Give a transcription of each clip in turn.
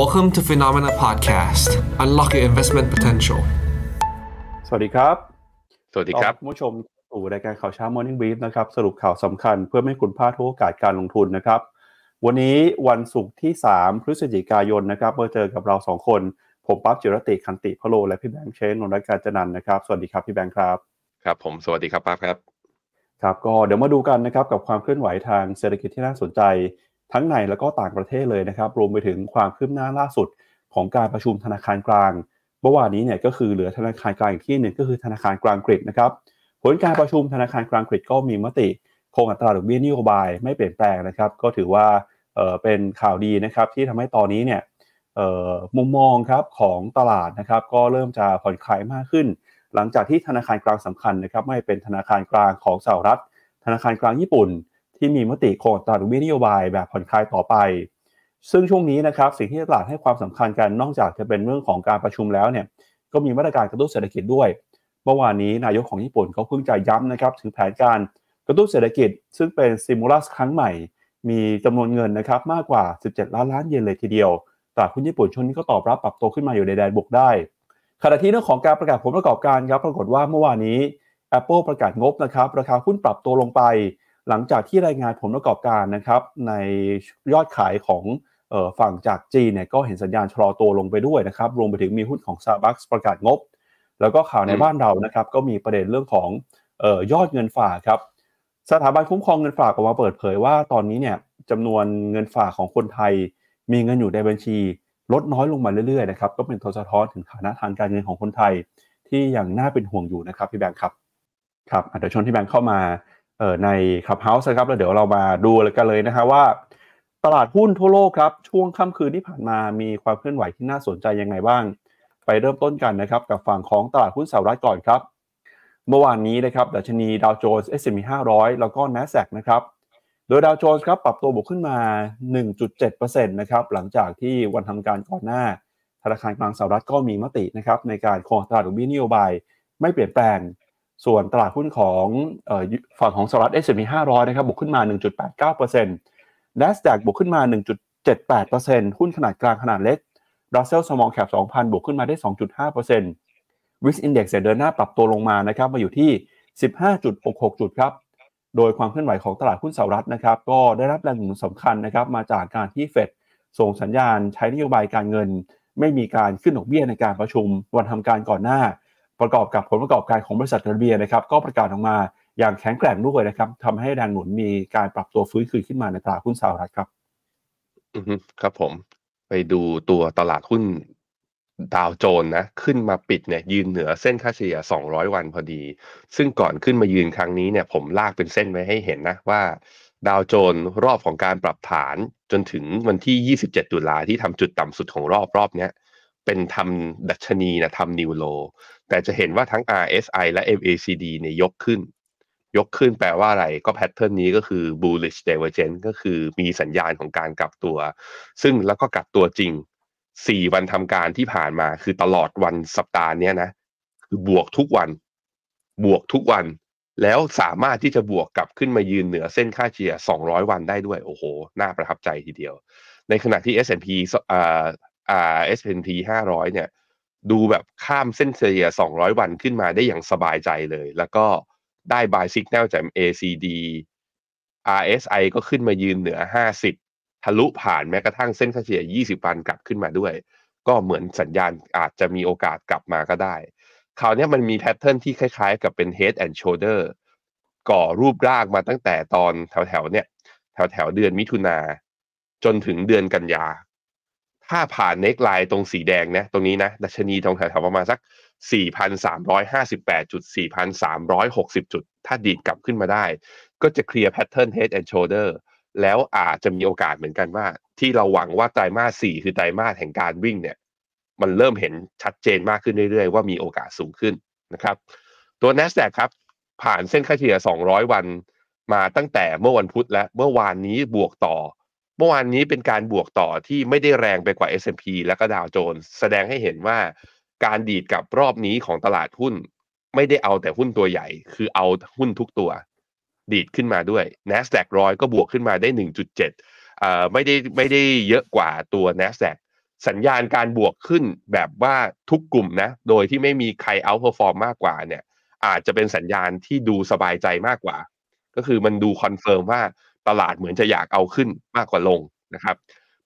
Welcome to Phenomena Podcast. Unlock your investment potential. สวัสดีครับ สวัสดีครับผู้ชมสู่รายการข่าวเช้า Morning Brief นะครับ สรุปข่าวสำคัญเพื่อไม่ให้คุณพลาดทุกโอกาสการลงทุนนะครับ วันนี้วันศุกร์ที่ 3 พฤศจิกายนนะครับมาเจอกับเรา 2 คน ผมปั๊บจิรติคันติพะโล และพี่แบงค์เชนนนท์การจนันท์นะครับ สวัสดีครับพี่แบงค์ครับ ครับผม สวัสดีครับป้าครับ ครับ ก็เดี๋ยวมาดูกันนะครับกับความเคลื่อนไหวทางเศรษฐกิจที่น่าสนใจ ทั้งในและก็ต่างประเทศเลยนะครับ รวมไปถึงความคืบหน้าล่าสุดของการประชุมธนาคารกลาง เมื่อวานนี้เนี่ยก็คือเหลือธนาคารกลางอีกที่หนึ่งก็คือธนาคารกลางกรีกนะครับ ผลการประชุมธนาคารกลางกรีกก็มีมติ คงอัตราดอกเบี้ยนโยบายไม่เปลี่ยนแปลงนะครับ ก็ถือว่าเเป็นข่าวดีนะครับที่ทำให้ตอนนี้เนี่ยมุมมองครับของตลาดนะครับก็เริ่มจะผ่อนคลายมากขึ้น หลังจากที่ธนาคารกลางสำคัญนะครับไม่เป็นธนาคารกลางของสหรัฐ ธนาคารกลางญี่ปุ่น ที่มีมติคงอัตราดอกเบี้ยนโยบายแบบผ่อนคลายต่อไป ซึ่งช่วงนี้นะครับสิ่งที่ตลาดให้ความสำคัญกันนอกจากจะเป็นเรื่องของการประชุมแล้วเนี่ยก็มีมาตรการกระตุ้นเศรษฐกิจด้วย เมื่อวานนี้นายกของญี่ปุ่นเขาเพิ่งจะย้ำนะครับถึงแผนการกระตุ้นเศรษฐกิจ ซึ่งเป็นซิมูลัสครั้งใหม่ มีจำนวนเงินนะครับมากกว่า 17 ล้านล้านเยนเลยทีเดียวตลาดหุ้นญี่ปุ่นช่วงนี้ก็ตอบรับปรับตัวขึ้นมาอยู่ในแดนบวกได้ขณะที่เรื่องของการประกาศผลประกอบการครับปรากฏว่าเมื่อวานนี้ Apple ประกาศงบนะครับราคาหุ้นปรับตัวลงไป หลังจากที่รายงานผลประกอบการนะครับในยอดขายของเออฝั่งจากจีนเนี่ยก็เห็นสัญญาณชะลอตัวลงไปด้วยนะครับรวมไปถึงมีหุ้นของ Starbucks ประกาศงบ แล้วก็ข่าวในอืมบ้านเรานะครับก็มีประเด็นเรื่องของเออยอดเงินฝากครับสถาบันคุ้มครองเงินฝากออกมาเปิดเผยว่าตอนนี้เนี่ยจำนวนเงินฝากของคนไทย มีเงินอยู่ในบัญชี ลดน้อยลงมาเรื่อยๆนะครับก็เป็นตัวสะท้อนถึงฐานะทางการเงินของคนไทย ที่ยังน่าเป็นห่วงอยู่นะครับพี่แบงค์ครับครับอะเดี๋ยวชวนพี่แบงค์เข้ามา เอ่อในคับเฮาส์นะครับแล้วเดี๋ยวเรามาดูกันเลยนะฮะว่า ตลาดหุ้นทั่วโลกครับ ช่วงค่ำคืนที่ผ่านมามีความเคลื่อนไหวที่น่าสนใจยังไงบ้าง ไปเริ่มต้นกันนะครับกับฝั่งของตลาดหุ้นสหรัฐก่อนครับ เมื่อวานนี้นะครับดัชนีดาวโจนส์ S&P 500 แล้วก็ NASDAQ นะครับโดยดาวโจนส์ครับปรับตัวบวกขึ้นมา 1.7%นะครับหลังจากที่วันทำการก่อนหน้า ธนาคารกลางสหรัฐก็มีมตินะครับในการคงอัตราดอกเบี้ยนโยบายไม่เปลี่ยนแปลง ส่วนตลาดหุ้นของฝั่งของสหรัฐ S&P 500 นะครับบวกขึ้นมา 1.89% NASDAQ บวกขึ้นมา 1.78%หุ้นขนาดกลางขนาดเล็ก Russell Small Cap 2,000 บวกขึ้นมาได้ 2.5% Wix Index เนี่ยเดินหน้าปรับตัวลงมานะครับมาอยู่ที่ 15.66 จุดครับ โดยความเคลื่อนไหวของตลาดหุ้นสหรัฐนะครับ ก็ได้รับแรงหนุนสำคัญนะครับ มาจากการที่เฟดส่งสัญญาณใช้นโยบายการเงิน ไม่มีการขึ้นดอกเบี้ยในการประชุมวันทำการก่อนหน้า ประกอบกับผลประกอบการของบริษัทเรเบียนะครับก็ประกาศออกมาอย่างแข็งแกร่งด้วยนะครับทำให้แรงหนุนมีการปรับตัวฟื้นคืนขึ้นมาในตลาดหุ้นสหรัฐครับ อือครับผมไปดูตัวตลาดหุ้นดาวโจนส์นะขึ้นมาปิดเนี่ยยืนเหนือเส้นค่าเฉลี่ย 200 วันพอดี ซึ่งก่อนขึ้นมายืนครั้งนี้เนี่ยผมลากเป็นเส้นไว้ให้เห็นนะว่า ดาวโจนส์รอบของการปรับฐานจนถึงวันที่ 27 ตุลาที่ทำจุดต่ำสุดของรอบรอบเนี้ยเป็นทำดัชนีนะทำนิวโล แต่จะเห็นว่าทั้ง RSI และ MACD เนี่ยยกขึ้น ยกขึ้นแปลว่าอะไรก็แพทเทิร์นนี้ก็คือ bullish divergence ก็คือมีสัญญาณของการกลับตัว ซึ่งแล้วก็กลับตัวจริง 4 วันทำการที่ผ่านมาคือตลอดวันสัปดาห์เนี้ยนะ คือบวกทุกวัน บวกทุกวัน แล้วสามารถที่จะบวกกลับขึ้นมายืนเหนือเส้นค่าเฉลี่ย 200 วันได้ด้วย โอ้โห น่าประทับใจทีเดียว ในขณะที่ S&P อ่าอ่า S&P 500 เนี่ย ดูแบบข้ามเส้นเฉลี่ย 200 วันขึ้นมาได้อย่างสบายใจเลย แล้วก็ได้ buy signal จาก ACD RSI ก็ขึ้นมายืนเหนือ 50 ทะลุผ่านแม้กระทั่งเส้นเฉลี่ย 20 วันกลับขึ้นมาด้วย ก็เหมือนสัญญาณอาจจะมีโอกาสกลับมาก็ได้ คราวนี้มันมี pattern ที่คล้ายๆ กับเป็น head and shoulder ก่อรูปร่างมาตั้งแต่ตอนแถวๆเนี่ยแถวๆเดือนมิถุนาจนถึงเดือนกันยา ถ้าผ่าน neckline ตรงสีแดงนะตรงนี้นะดัชนีตรงแถวๆประมาณสัก 4,358จุด4,360 จุด ถ้าดีดกลับขึ้นมาได้ ก็จะเคลียร์ pattern head and shoulder แล้วอาจจะมีโอกาสเหมือนกันว่า ที่เราหวังว่าไตรมาส4คือไตรมาสแห่งการวิ่งเนี่ย มันเริ่มเห็นชัดเจนมากขึ้นเรื่อยๆ ว่ามีโอกาสสูงขึ้นนะครับ ตัว NASDAQ ครับ ผ่านเส้นค่าเฉลี่ย 200 วันมาตั้งแต่เมื่อวันพุธและเมื่อวานนี้บวกต่อ เมื่อวานนี้เป็นการบวกต่อที่ไม่ได้แรงไปกว่า S&P และก็ดาวโจนส์แสดงให้เห็นว่าการดีดกับรอบนี้ของตลาดหุ้น ไม่ได้เอาแต่หุ้นตัวใหญ่ คือเอาหุ้นทุกตัว ดีดขึ้นมาด้วย NASDAQ ร้อยก็บวกขึ้นมาได้ 1.7เอ่อไม่ได้ไม่ได้เยอะกว่าตัว NASDAQ สัญญาณการบวกขึ้นแบบว่าทุกกลุ่มนะ โดยที่ไม่มีใคร outperform มากกว่าเนี่ย อาจจะเป็นสัญญาณที่ดูสบายใจมากกว่า ก็คือมันดู confirm ว่า ตลาดเหมือนจะอยากเอาขึ้นมากกว่าลงนะครับ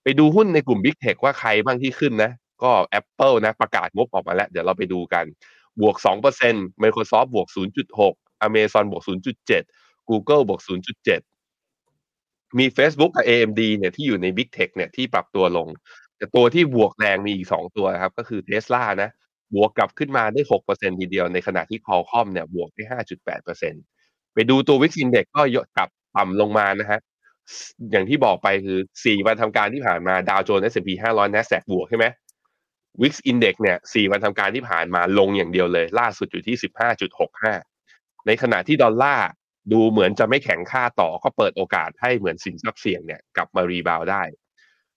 ไปดูหุ้นในกลุ่ม Big Tech ว่าใครบ้างที่ขึ้นนะ ก็ Apple นะประกาศงบออกมาแล้ว เดี๋ยวเราไปดูกัน บวก 2% Microsoft บวก 0.6 Amazon บวก 0.7 Google บวก 0.7 มี Facebook กับ AMD เนี่ยที่อยู่ใน Big Tech เนี่ยที่ปรับตัวลง แต่ตัวที่บวกแรงมีอีก 2 ตัวครับ ก็คือ Tesla นะบวกกลับขึ้นมาได้ 6%ทีเดียว ในขณะที่ Qualcomm เนี่ยบวกได้ 5.8%ไปดูตัว Wix Index ก็กลับ ต่ำลงมานะฮะอย่างที่บอกไปคือ4วันทำการที่ผ่านมาดาวโจนส์ S&P 500 NASDAQ บวกใช่ไหม Wix Index เด็กเนี่ย4วันทำการที่ผ่านมาลงอย่างเดียวเลย ล่าสุดอยู่ที่15.65ในขณะที่ดอลลาร์ดูเหมือนจะไม่แข็งค่าต่อก็เปิดโอกาสให้เหมือนสินทรัพย์เสี่ยงเนี่ยกลับมา rebound ได้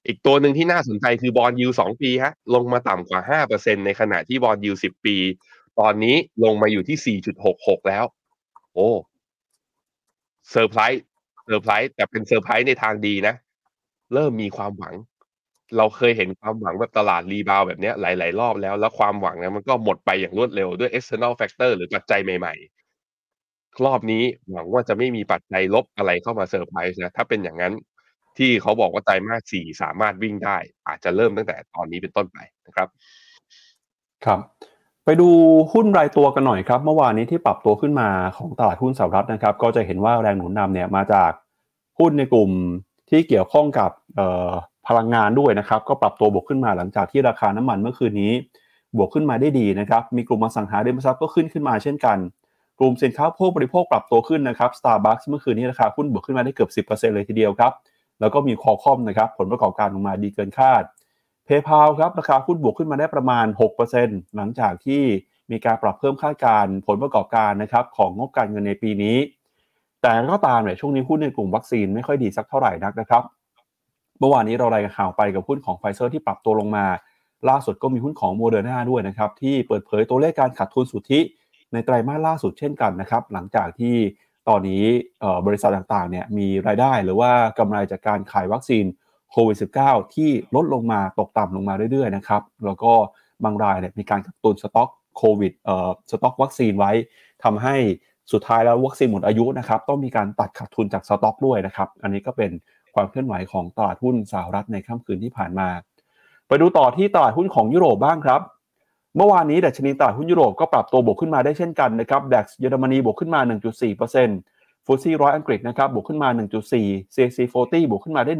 อีกตัวหนึ่งที่น่าสนใจคือ bond yield สองปีฮะลงมาต่ำกว่าห้าเปอร์เซ็นต์ในขณะที่ bond yield สิบปี ตอนนี้ลงมาอยู่ที่4.66แล้ว โอ้ surprise surprise แต่เป็นเซอร์ไพรส์ในทางดีนะ เริ่มมีความหวัง เราเคยเห็นความหวังแบบตลาด rebound แบบนี้หลาย ๆ รอบแล้ว แล้วความหวังเนี่ยมันก็หมดไปอย่างรวดเร็วด้วย external factor หรือปัจจัยใหม่ ๆ รอบนี้หวังว่าจะไม่มีปัจจัยลบอะไรเข้ามาเซอร์ไพรส์นะ ถ้าเป็นอย่างนั้นที่เขาบอกว่าไตรมาสสี่สามารถวิ่งได้ อาจจะเริ่มตั้งแต่ตอนนี้เป็นต้นไปนะครับ ครับ ไปดูหุ้นรายตัวกันหน่อยครับ เมื่อวานนี้ที่ปรับตัวขึ้นมาของตลาดหุ้นสหรัฐนะครับ ก็จะเห็นว่าแรงหนุนนำเนี่ยมาจาก หุ้นในกลุ่มที่เกี่ยวข้องกับพลังงานด้วยนะครับ ก็ปรับตัวบวกขึ้นมาหลังจากที่ราคาน้ำมันเมื่อคืนนี้ บวกขึ้นมาได้ดีนะครับ มีกลุ่มอสังหาริมทรัพย์ก็ขึ้นขึ้นมาเช่นกัน กลุ่มสินค้าโภคบริโภคปรับตัวขึ้นนะครับ Starbucks เมื่อคืนนี้ราคาหุ้นบวกขึ้นมาได้เกือบ 10%เลยทีเดียวครับ แล้วก็มีคอคอมนะครับ ผลประกอบการออกมาดีเกินคาด PayPal ครับราคาหุ้นบวกขึ้นมาได้ประมาณ 6%หลังจากที่มีการปรับเพิ่มคาดการผลประกอบการนะครับของงบการเงินในปีนี้ แต่ก็ตามเนี่ยช่วงนี้หุ้นในกลุ่มวัคซีนไม่ค่อยดีสักเท่าไหร่นักนะครับ เมื่อวานนี้เรารายงานข่าวไปกับหุ้นของไฟเซอร์ที่ปรับตัวลงมา ล่าสุดก็มีหุ้นของโมเดอร์นาด้วยนะครับ ที่เปิดเผยตัวเลขการขาดทุนสุทธิ ในไตรมาสล่าสุดเช่นกันนะครับ หลังจากที่ตอนนี้บริษัทต่างๆเนี่ยมีรายได้หรือว่ากำไรจากการขายวัคซีนโควิด -19 ที่ลดลงมาตกต่ำลงมาเรื่อยๆนะครับแล้วก็บางรายเนี่ยมีการกักตุนสต็อกโควิดเอ่อสต็อกวัคซีนไว้ทำให้ สุดท้ายแล้ววัคซีนหมดอายุนะครับต้องมีการตัดขาดทุนจากสต็อกด้วยนะครับ อันนี้ก็เป็นความเคลื่อนไหวของตลาดหุ้นสหรัฐในค่ำคืนที่ผ่านมา ไปดูต่อที่ตลาดหุ้นของยุโรปบ้างครับ เมื่อวานนี้ดัชนีตลาดหุ้นยุโรปก็ปรับตัวบวกขึ้นมาได้เช่นกันนะครับ DAX เยอรมนีบวกขึ้นมา 1.4% FTSE ร้อยอังกฤษนะครับบวกขึ้นมา 1.4 CAC 40 บวกขึ้นมาได้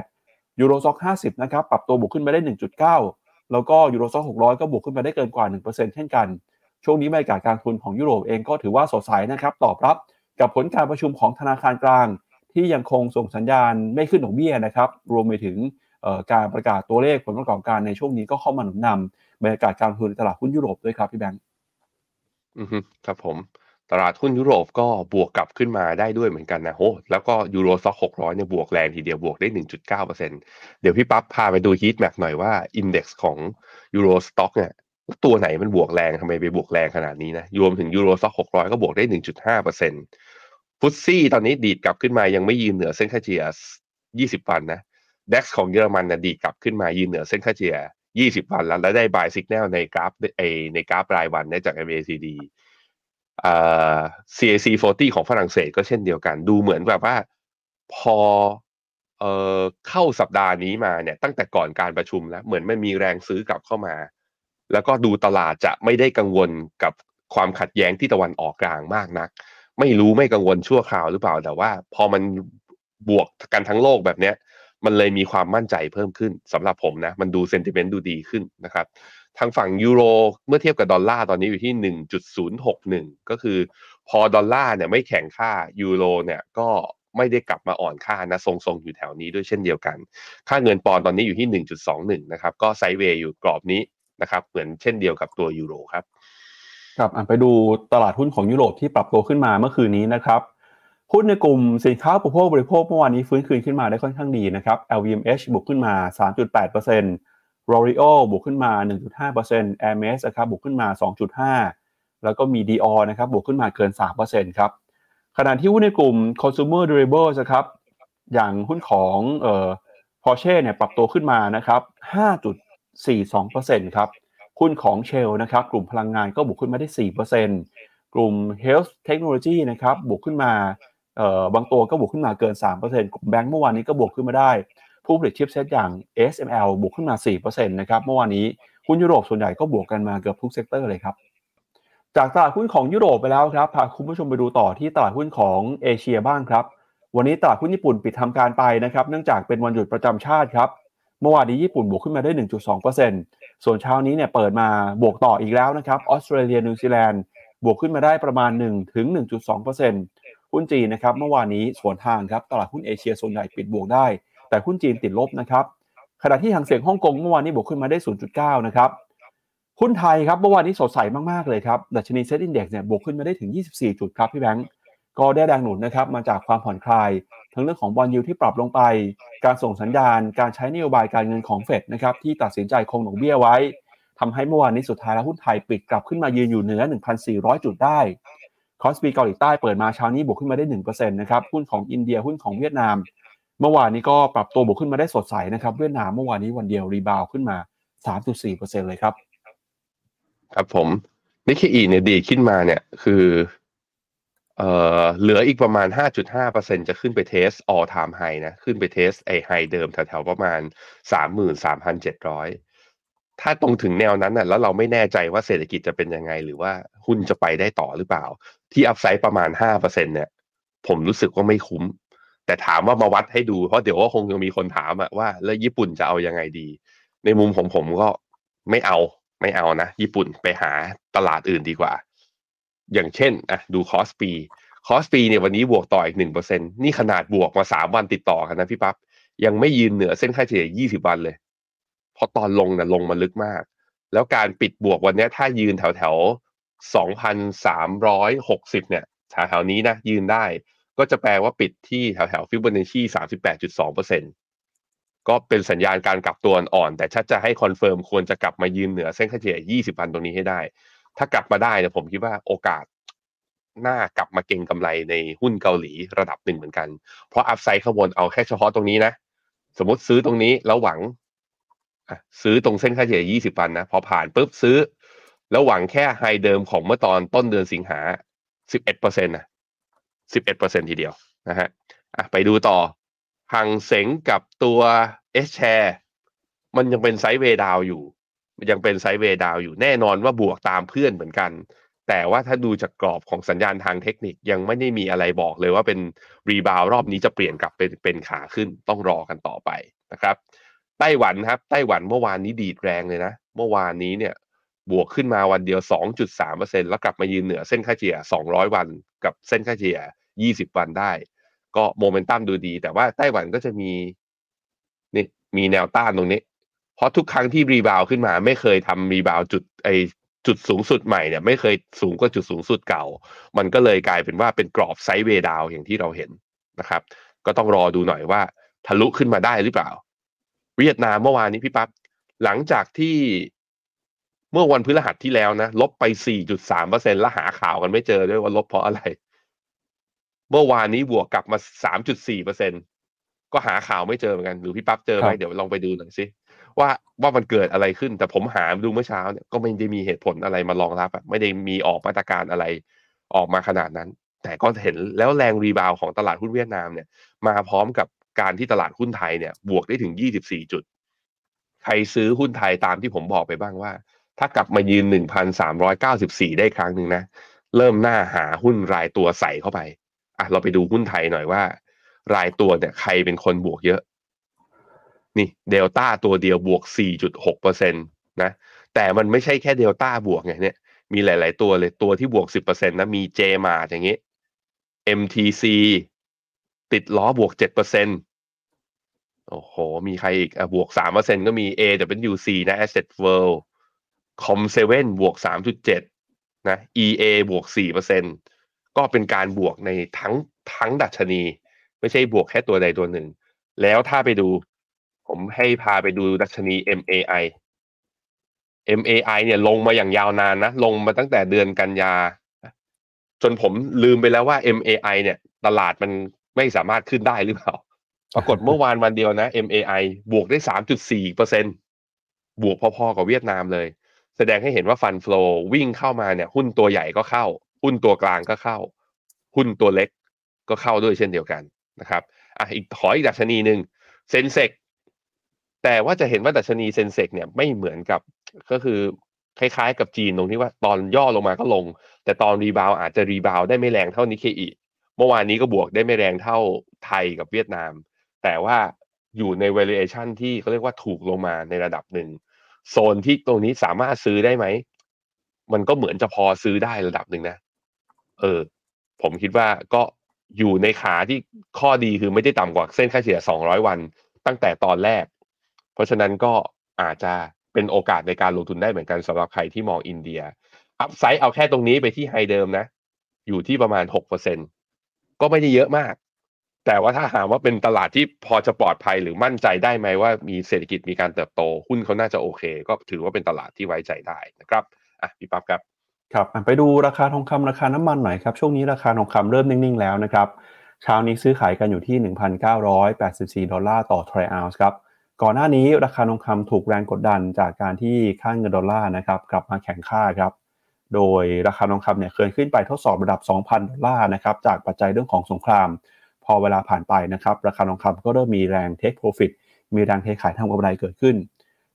1.8 Euro Stoxx 50 นะครับปรับตัวบวกขึ้นมาได้ 1.9 แล้วก็ Euro Stoxx 600 ก็บวกขึ้นมาได้เกินกว่า 1%เช่นกัน ช่วงนี้บรรยากาศการทุนของยุโรปเองก็ถือว่าสดใสนะครับตอบรับกับผลการประชุมของธนาคารกลาง ที่ยังคงส่งสัญญาณไม่ขึ้นดอกเบี้ยนะครับรวมไปถึงการประกาศตัวเลขผลประกอบการในช่วงนี้ก็เข้ามาหนุนนำบรรยากาศการทุนในตลาดหุ้นยุโรปด้วยครับพี่แบงค์อือครับผมตลาดหุ้นยุโรปก็บวกกลับขึ้นมาได้ด้วยเหมือนกันนะโหแล้วก็ Euro Stoxx หกร้อยเนี่ยบวกแรงทีเดียวบวกได้ 1.9%เดี๋ยวพี่ปั๊บพาไปดู heat map หน่อยว่า index ของEuro Stoxx เนี่ย ตัวไหนมันบวกแรงทำไมไปบวกแรงขนาดนี้นะรวมถึง Euro Stoxx หกร้อยก็บวกได้1.5% FTSE ตอนนี้ดีดกลับขึ้นมายังไม่ยืนเหนือเส้นค่าเฉลี่ย20วันนะ DAX ของเยอรมันนะดีดกลับขึ้นมายืนเหนือเส้นค่าเฉลี่ย20วันแล้วและได้ buy สัญญาณในกราฟในในกราฟรายวันได้จาก MACD อ่า CAC 40 ของฝรั่งเศสก็เช่นเดียวกัน ดูเหมือนแบบว่าพอเอ่อเข้าสัปดาห์นี้มาเนี่ยตั้งแต่ก่อนการประชุมแล้ว เหมือนมันมีแรงซื้อกลับเข้ามา แล้วก็ดูตลาดจะไม่ได้กังวลกับความขัดแย้งที่ตะวันออกกลางมากนัก ไม่รู้ไม่กังวลชั่วคราวหรือเปล่าแต่ว่า พอมันบวกกันทั้งโลกแบบเนี้ย มันเลยมีความมั่นใจเพิ่มขึ้นสำหรับผมนะ มันดูเซนติเมนต์ดูดีขึ้นนะครับ ทางฝั่งยูโรเมื่อเทียบกับดอลลาร์ตอนนี้อยู่ที่ 1.061 ก็คือพอดอลลาร์เนี่ยไม่แข็งค่ายูโรเนี่ยก็ไม่ได้กลับมาอ่อนค่านะทรงๆอยู่แถวนี้ด้วยเช่นเดียวกัน ค่าเงินปอนตอนนี้อยู่ที่ 1.21 นะครับ ก็ไซด์เวย์อยู่กรอบนี้ นะครับเหมือนเช่นเดียวกับตัวยูโรครับครับไปดูตลาดหุ้นของยุโรปที่ปรับตัวขึ้นมาเมื่อคืนนี้นะครับหุ้นในกลุ่มสินค้าอุปโภคบริโภคเมื่อวานนี้ฟื้นคืนขึ้นมาได้ค่อนข้างดีนะครับ LVMH บวกขึ้นมา 3.8% L'Oreal บวกขึ้นมา 1.5% Hermes นะครับบวกขึ้นมา 2.5 แล้วก็มี Dior นะครับบวกขึ้นมาเกิน 3%ครับขณะที่หุ้นในกลุ่ม consumer durables นะครับอย่างหุ้นของเอ่อ Porsche เนี่ยปรับตัวขึ้นมานะครับ 42%ครับหุ้นของเชลนะครับกลุ่มพลังงานก็บวกขึ้นมาได้ 4%กลุ่ม Health Technology นะครับบวกขึ้นมาเอ่อบางตัวก็บวกขึ้นมาเกิน 3%กลุ่มแบงก์เมื่อวานนี้ก็บวกขึ้นมาได้ ผู้ผลิตชิปเซตอย่าง SML บวกขึ้นมา 4%นะครับเมื่อวานนี้หุ้นยุโรปส่วนใหญ่ก็บวกกันมาเกือบทุก sector เลยครับจากตลาดหุ้นของยุโรปไปแล้วครับพาคุณผู้ชมไปดูต่อที่ตลาดหุ้นของเอเชียบ้างครับ วันนี้ตลาดหุ้นญี่ปุ่นปิดทำการไปนะครับ เนื่องจากเป็นวันหยุดประจำชาติครับ เมื่อวานนี้ญี่ปุ่นบวกขึ้นมาได้ 1.2%ส่วนเช้านี้เนี่ยเปิดมาบวกต่ออีกแล้วนะครับออสเตรเลียนิวซีแลนด์บวกขึ้นมาได้ประมาณ 1 ถึง 1.2%หุ้นจีนนะครับเมื่อวานนี้สวนทางครับตลาดหุ้นเอเชียส่วนใหญ่ปิดบวกได้ แต่หุ้นจีนติดลบนะครับขณะที่ Hang Seng ฮ่องกงเมื่อวานนี้บวกขึ้นมาได้ 0.9 นะครับหุ้นไทยครับเมื่อวานนี้สดใสมากๆเลยครับดัชนี SET Index เนี่ยบวกขึ้นมาได้ถึง 24 จุดครับพี่แบงก์ก็ได้แรงหนุนนะครับมาจากความผ่อนคลาย ทั้งเรื่องของ bond yield ที่ปรับลงไป การส่งสัญญาณ การใช้นโยบายการเงินของเฟดนะครับที่ตัดสินใจคงดอกเบี้ยไว้ทำให้เมื่อวานนี้สุดท้ายแล้วหุ้นไทยปิดกลับขึ้นมายืนอยู่เหนือ 1,400 จุดได้ KOSPI เกาหลีใต้เปิดมาเช้านี้บวกขึ้นมาได้1%นะครับหุ้นของอินเดียหุ้นของเวียดนาม เมื่อวานนี้ก็ปรับตัวบวกขึ้นมาได้สดใสนะครับเวียดนามเมื่อวานนี้วันเดียว rebound ขึ้นมา 3.4%เลยครับครับผมนิเคอีเนี่ยดีขึ้นมาเนี่ยคือ เอ่อเหลืออีกประมาณ 5.5%จะขึ้นไป test all time high นะ ขึ้นไป test ไอ้ high เดิมแถวๆประมาณ 33,700 ถ้าตรงถึงแนวนั้นน่ะแล้วเราไม่แน่ใจว่าเศรษฐกิจจะเป็นยังไง หรือว่าหุ้นจะไปได้ต่อหรือเปล่า ที่ upside ประมาณ 5%เนี่ยผมรู้สึกว่าไม่คุ้ม แต่ถามว่ามาวัดให้ดู เพราะเดี๋ยวก็คงจะมีคนถามอะว่า แล้วญี่ปุ่นจะเอายังไงดี ในมุมของผมก็ไม่เอาไม่เอานะ ญี่ปุ่นไปหาตลาดอื่นดีกว่า อย่างเช่นอะดู KOSPI KOSPI เนี่ยวันนี้บวกต่ออีกหนึ่งเปอร์เซ็นต์นี่ขนาดบวกมาสามวันติดต่อกันนะพี่ปับ๊บยังไม่ยืนเหนือเส้นค่าเฉลี่ยยี่สิบวันเลย เพราะตอนลงนะลงมาลึกมาก แล้วการปิดบวกวันนี้ถ้ายืนแถวแถวสองพันสามร้อยหกสิบเนี่ยแถวแถวนี้นะยืนได้ ก็จะแปลว่าปิดที่แถวแถวฟิบอนัชชีสามสิบแปดจุดสองเปอร์เซ็นต์ก็เป็นสัญญาณการกลับตัวอ่อน แต่ถ้าจะให้ confirm ควรจะกลับมายืนเหนือเส้นค่าเฉลี่ย 20 วันตรงนี้ให้ได้ ถ้ากลับมาได้เนี่ยผมคิดว่าโอกาสน่ากลับมาเก็งกำไรในหุ้นเกาหลีระดับหนึ่งเหมือนกัน เพราะ upside ข้างบนเอาแค่เฉพาะตรงนี้นะ สมมติซื้อตรงนี้แล้วหวังซื้อตรงเส้นค่าเฉลี่ย 20 วันนะ พอผ่านปุ๊บซื้อ แล้วหวังแค่ high เดิมของเมื่อตอนต้นเดือนสิงหา 11%นะ11%ทีเดียวนะฮะไปดูต่อ Hang Seng กับตัว H-share มันยังเป็น sideway down อยู่ ยังเป็น sideway down อยู่แน่นอนว่าบวกตามเพื่อนเหมือนกัน แต่ว่าถ้าดูจากกรอบของสัญญาณทางเทคนิคยังไม่ได้มีอะไรบอกเลยว่าเป็นrebound รอบนี้จะเปลี่ยนกลับเป็นเป็นขาขึ้นต้องรอกันต่อไปนะครับไต้หวันครับไต้หวันเมื่อวานนี้ดีดแรงเลยนะ เมื่อวานนี้เนี่ยบวกขึ้นมาวันเดียว 2.3%แล้วกลับมายืนเหนือเส้นค่าเฉลี่ย 200 วันกับเส้นค่าเฉลี่ย 20 วันได้ ก็โมเมนตัมดูดี แต่ว่าไต้หวันก็จะมีนี่มีแนวต้านตรงนี้ เพราะทุกครั้งที่ rebound ขึ้นมา ไม่เคยทำ rebound จุดไอจุดสูงสุดใหม่เนี่ยไม่เคยสูงกว่าจุดสูงสุดเก่า มันก็เลยกลายเป็นว่าเป็นกรอบไซด์เวดาวอย่างที่เราเห็นนะครับ ก็ต้องรอดูหน่อยว่าทะลุขึ้นมาได้หรือเปล่า เวียดนามเมื่อวานนี้พี่ปับ๊บหลังจากที่เมื่อวันพฤหัสที่แล้วนะ ลบไป 4.3%แล้วหาข่าวกันไม่เจอด้วยว่าลบเพราะอะไร เมื่อวานนี้บวกกลับมา 3.4%ก็หาข่าวไม่เจอเหมือนกัน หรือพี่ปั๊บเจอไหมเดี๋ยวลองไปดูหน่อยสิ ว่าว่ามันเกิดอะไรขึ้น แต่ผมหาดูเมื่อเช้าเนี่ยก็ไม่ได้มีเหตุผลอะไรมารองรับอะไม่ได้มีออกมาตรการอะไรออกมาขนาดนั้น แต่ก็เห็นแล้วแรงรีบาวของตลาดหุ้นเวียดนามเนี่ย มาพร้อมกับการที่ตลาดหุ้นไทยเนี่ย บวกได้ถึง 24 จุด ใครซื้อหุ้นไทยตามที่ผมบอกไปบ้างว่า ถ้ากลับมายืน 1,394 ได้ครั้งหนึ่งนะ เริ่มหน้าหาหุ้นรายตัวใส่เข้าไปอะเราไปดูหุ้นไทยหน่อยว่า รายตัวเนี่ยใครเป็นคนบวกเยอะ นี่เดลต้าตัวเดียวบวก 4.6%นตนะแต่มันไม่ใช่แค่เดลต้าบวกไงเนี่ยมีหลาย ๆ ตัวเลยตัวที่บวก 10%นะมีเจมาอย่างนี้ MTC ติดล้อบวก 7%โอ้โห มีใครอีกอะบวก 3%ก็มี AWC นะ Asset World Com7 บวก 3.7 นะ EA บวก 4%ก็เป็นการบวกในทั้งทั้งดัชนี ไม่ใช่บวกแค่ตัวใดตัวหนึ่ง แล้วถ้าไปดู ผมให้พาไปดูดัชนี MAI MAI เนี่ยลงมาอย่างยาวนานนะ ลงมาตั้งแต่เดือนกันยา จนผมลืมไปแล้วว่า MAI เนี่ย ตลาดมันไม่สามารถขึ้นได้หรือเปล่า ปรากฏเมื่อวานวันเดียวนะ MAI บวกได้3.4เปอร์เซ็นบวกพอๆกับเวียดนามเลย แสดงให้เห็นว่า fund flow วิ่งเข้ามาเนี่ย หุ้นตัวใหญ่ก็เข้า หุ้นตัวกลางก็เข้า หุ้นตัวเล็กก็เข้าด้วยเช่นเดียวกันนะครับอะอีกขออีกดัชนีหนึ่ง Sensex แต่ว่าจะเห็นว่าดัชนี Sensex เนี่ยไม่เหมือนกับก็คือคล้ายๆ กับจีนตรงที่ว่าตอนย่อลงมาก็ลง แต่ตอน rebound อาจจะ rebound ได้ไม่แรงเท่านิเคอีเมื่อวานนี้ก็บวกได้ไม่แรงเท่าไทยกับเวียดนาม แต่ว่าอยู่ใน valuation ที่เขาเรียกว่าถูกลงมาในระดับหนึ่งโซนที่ตรงนี้สามารถซื้อได้ไหม มันก็เหมือนจะพอซื้อได้ระดับหนึ่งนะ เออ ผมคิดว่าก็อยู่ในขาที่ข้อดีคือไม่ได้ต่ำกว่าเส้นค่าเฉลี่ย 200 วัน ตั้งแต่ตอนแรก เพราะฉะนั้นก็อาจจะเป็นโอกาสในการลงทุนได้เหมือนกันสำหรับใครที่มองอินเดีย อัพไซด์เอาแค่ตรงนี้ไปที่ไฮเดิมนะ อยู่ที่ประมาณ6%ก็ไม่ได้เยอะมาก แต่ว่าถ้าหากว่าเป็นตลาดที่พอจะปลอดภัยหรือมั่นใจได้ไหมว่ามีเศรษฐกิจมีการเติบโต หุ้นเขาน่าจะโอเค ก็ถือว่าเป็นตลาดที่ไว้ใจได้นะครับอะพี่ปั๊บครับครับไปดูราคาทองคำราคาน้ำมันหน่อยครับ ช่วงนี้ราคาทองคำเริ่มนิ่งๆแล้วนะครับเช้านี้ซื้อขายกันอยู่ที่ 1,984 ดอลลาร์ต่อทรัลล์ครับ ก่อนหน้านี้ราคาทองคำถูกแรงกดดันจากการที่ค่าเงินดอลลาร์นะครับกลับมาแข็งค่าครับ โดยราคาทองคำเนี่ยเคยขึ้นไปทดสอบระดับ 2,000 ดอลลาร์นะครับจากปัจจัยเรื่องของสงคราม พอเวลาผ่านไปนะครับราคาทองคำก็เริ่มมีแรง take profit มีแรงเทขายทำกำไรเกิดขึ้น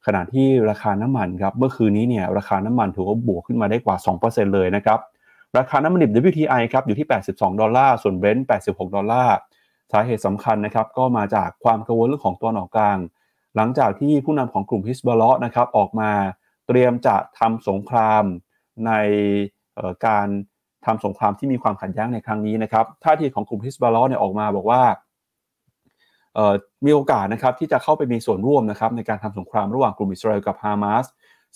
ขณะที่ราคาน้ำมันครับเมื่อคืนนี้เนี่ยราคาน้ำมันถือว่าบวกขึ้นมาได้กว่า 2%เลยนะครับราคาน้ำมันดิบ WTI ครับอยู่ที่ 82 ดอลลาร์ ส่วน Brent 86 ดอลลาร์ สาเหตุสำคัญนะครับก็มาจากความกังวลเรื่องของตะวันออกกลาง หลังจากที่ผู้นำของกลุ่มฮิซบอลนะครับออกมาเตรียมจะทำสงครามในการทำสงครามที่มีความขัดแย้งในครั้งนี้นะครับท่าทีของกลุ่มฮิสบอลเนี่ยออกมาบอกว่ามีโอกาสนะครับที่จะเข้าไปมีส่วนร่วมนะครับในการทำสงครามระหว่างกลุ่มอิสราเอลกับฮามาส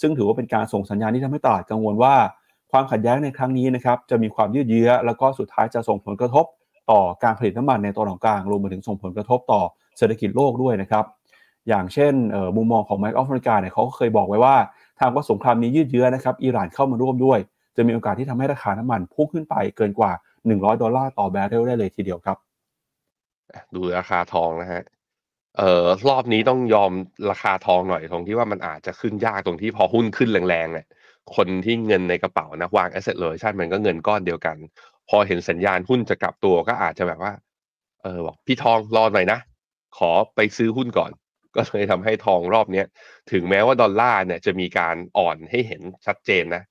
ซึ่งถือว่าเป็นการส่งสัญญาณที่ทำให้ตลาดกังวลว่า ความขัดแย้งในครั้งนี้นะครับจะมีความยืดเยื้อ แล้วก็สุดท้ายจะส่งผลกระทบ ต่อการผลิตน้ำมันในตอนกลางรวมไปถึงส่งผลกระทบต่อเศรษฐกิจโลกด้วยนะครับ อย่างเช่นมุมมองของแมคออฟริกาเนี่ยเขาก็เคยบอกไว้ว่าทางว่าสงครามนี้ยืดเยื้อนะครับอิหร่านเข้ามาร่วมด้วย จะมีโอกาสที่ทำให้ราคาน้ำมันพุ่งขึ้นไปเกินกว่า 100 ดอลลาร์ต่อแบเรลได้เลยทีเดียวครับ ดูราคาทองนะฮะเอ่อรอบนี้ต้องยอมราคาทองหน่อยตรงที่ว่ามันอาจจะขึ้นยากตรงที่พอหุ้นขึ้นแรงๆเนี่ยคนที่เงินในกระเป๋านะวาง asset allocation มันก็เงินก้อนเดียวกัน พอเห็นสัญญาณหุ้นจะกลับตัวก็อาจจะแบบว่า เออบอกพี่ทองรอหน่อยนะ ขอไปซื้อหุ้นก่อน ก็เลยทำให้ทองรอบเนี้ยถึงแม้ว่าดอลลาร์เนี่ยจะมีการอ่อนให้เห็นชัดเจนนะ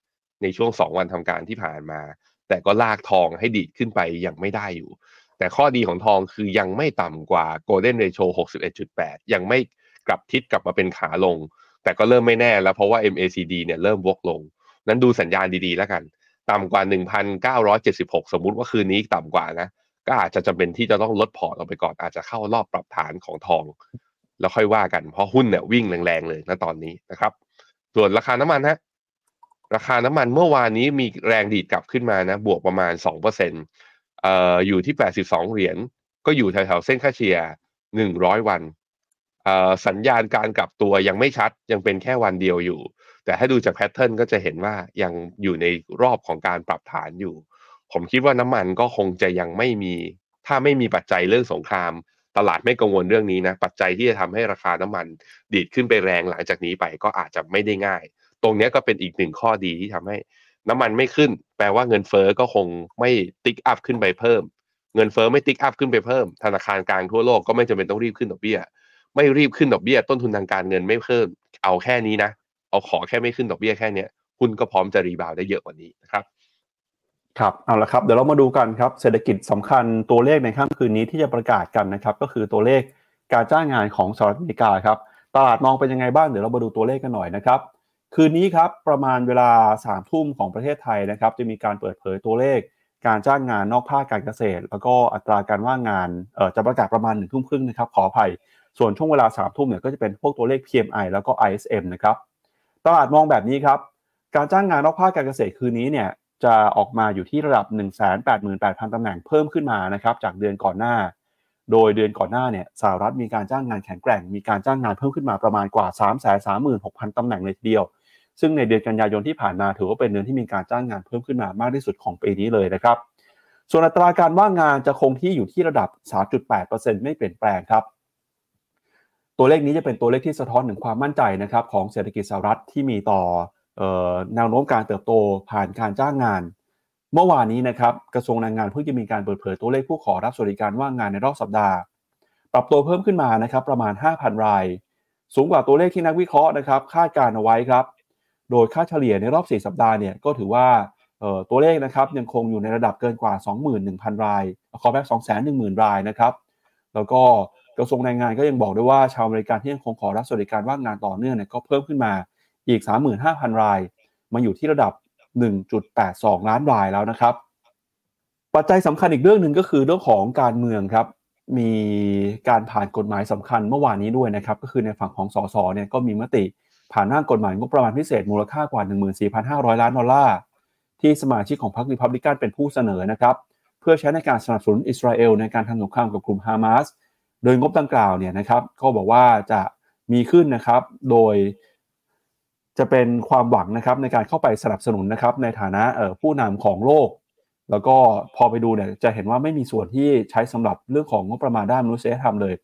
ในช่วงสองวันทำการที่ผ่านมา แต่ก็ลากทองให้ดีดขึ้นไปยังไม่ได้อยู่ แต่ข้อดีของทองคือยังไม่ต่ำกว่า Golden Ratio 61.8 ยังไม่กลับทิศกลับมาเป็นขาลง แต่ก็เริ่มไม่แน่แล้วเพราะว่า MACD เนี่ยเริ่มวกลง นั้นดูสัญญาณดีๆแล้วกัน ต่ำกว่า 1,976 สมมุติว่าคืนนี้ต่ำกว่านะก็อาจจะจำเป็นที่จะต้องลดพอร์ตออกไปก่อนอาจจะเข้ารอบปรับฐานของทอง แล้วค่อยว่ากัน เพราะหุ้นเนี่ยวิ่งแรงๆเลยนะตอนนี้นะครับ ส่วนราคาน้ำมันฮะราคาน้ำมันเมื่อวานนี้มีแรงดีดกลับขึ้นมานะ บวกประมาณ2%เอ่ออยู่ที่ 82 เหรียญก็อยู่แถวๆเส้นค่าเฉลี่ย 100 วันเอ่อสัญญาณการกลับตัวยังไม่ชัดยังเป็นแค่วันเดียวอยู่ แต่ถ้าดูจาก pattern ก็จะเห็นว่ายังอยู่ในรอบของการปรับฐานอยู่ ผมคิดว่าน้ำมันก็คงจะยังไม่มี ถ้าไม่มีปัจจัยเรื่องสงคราม ตลาดไม่กังวลเรื่องนี้นะปัจจัยที่จะทำให้ราคาน้ำมันดีดขึ้นไปแรงหลังจากนี้ไปก็อาจจะไม่ได้ง่าย ตรงนี้ก็เป็นอีกหนึ่งข้อดีที่ทำให้น้ำมันไม่ขึ้น แปลว่าเงินเฟ้อก็คงไม่ tick up ขึ้นไปเพิ่ม เงินเฟ้อไม่ tick up ขึ้นไปเพิ่ม ธนาคารกลางทั่วโลกก็ไม่จำเป็นต้องรีบขึ้นดอกเบี้ย ไม่รีบขึ้นดอกเบี้ย ต้นทุนทางการเงินไม่เพิ่ม เอาแค่นี้นะ เอาขอแค่ไม่ขึ้นดอกเบี้ยแค่เนี้ยหุ้นก็พร้อมจะรีบาวได้เยอะกว่านี้นะครับ ครับเอาละครับเดี๋ยวเรามาดูกันครับเศรษฐกิจสำคัญตัวเลขในค่ำคืนนี้ที่จะประกาศกันนะครับก็คือตัวเลขการจ้างงานของสหรัฐอเมริกาครับตลาดมองเป็นยังไงบ้างเดี๋ยวเรามาดูตัวเลขกันหน่อยนะครับคืนนี้ครับประมาณเวลา3ามทุ่มของประเทศไทยนะครับจะมีการเปิดเผยตัวเลข การจ้างงานนอกภาคการเกษตร แล้วก็อัตราการว่างงานเอ่อจะประกาศประมาณหนึ่งทุ่มครึ่งนะครับขออภัย ส่วนช่วงเวลา3ามทุ่มเนี่ยก็จะเป็นพวกตัวเลข PMI แล้วก็ ISM นะครับตลาดมองแบบนี้ครับการจ้างงานนอกภาคการเกษตรคืนนี้เนี่ย จะออกมาอยู่ที่ระดับ 188,000 ตำแหน่งเพิ่มขึ้นมานะครับจากเดือนก่อนหน้า โดยเดือนก่อนหน้าเนี่ยสหรัฐมีการจ้างงานแข็งแกร่ง มีการจ้างงานเพิ่มขึ้นมาประมาณกว่า 336,000 ตำแหน่งเลยทีเดียว ซึ่งในเดือนกันยายนที่ผ่านมาถือว่าเป็นเดือนที่มีการจ้างงานเพิ่มขึ้นมามากที่สุดของปีนี้เลยนะครับ ส่วนอัตราการว่างงานจะคงที่อยู่ที่ระดับ 3.8%ไม่เปลี่ยนแปลงครับตัวเลขนี้จะเป็นตัวเลขที่สะท้อนถึงความมั่นใจนะครับของเศรษฐกิจสหรัฐที่มีต่อ แนวโน้มการเติบโตผ่านการจ้างงาน เมื่อวานนี้นะครับกระทรวงแรงงานเพิ่งจะมีการเปิดเผยตัวเลขผู้ขอรับสวัสดิการว่างงานในรอบสัปดาห์ ปรับตัวเพิ่มขึ้นมานะครับประมาณ 5,000 ราย สูงกว่าตัวเลขที่นักวิเคราะห์นะครับคาดการเอาไว้ครับ โดยค่าเฉลี่ยในรอบ 4 สัปดาห์เนี่ยก็ถือว่าตัวเลขนะครับยังคงอยู่ในระดับเกินกว่า 21,000 ราย ขอแค่210,000 รายนะครับ แล้วก็กระทรวงแรงงานก็ยังบอกด้วยว่าชาวอเมริกันที่ยังคงขอรับสวัสดิการว่างงานต่อเนื่องเนี่ยก็เพิ่มขึ้นมา อีก 35,000 ราย มาอยู่ที่ระดับ 1.82 ล้านรายแล้วนะครับ ปัจจัยสำคัญอีกเรื่องหนึ่งก็คือเรื่องของการเมืองครับ มีการผ่านกฎหมายสำคัญเมื่อวานนี้ด้วยนะครับ ก็คือในฝั่งของสสเนี่ยก็มีมติผ่านร่างกฎหมายงบประมาณพิเศษมูลค่ากว่า 14,500 ล้านดอลลาร์ที่สมาชิกของพรรคริพับลิกันเป็นผู้เสนอนะครับ เพื่อใช้ในการสนับสนุนอิสราเอลในการทำสงครามกับกลุ่มฮามาสโดยงบดังกล่าวเนี่ยนะครับก็บอกว่าจะมีขึ้นนะครับ โดย จะเป็นความหวังนะครับในการเข้าไปสนับสนุนนะครับในฐานะผู้นำของโลก แล้วก็พอไปดูเนี่ยจะเห็นว่าไม่มีส่วนที่ใช้สำหรับเรื่องของงบประมาณด้านมนุษยธรรมเลย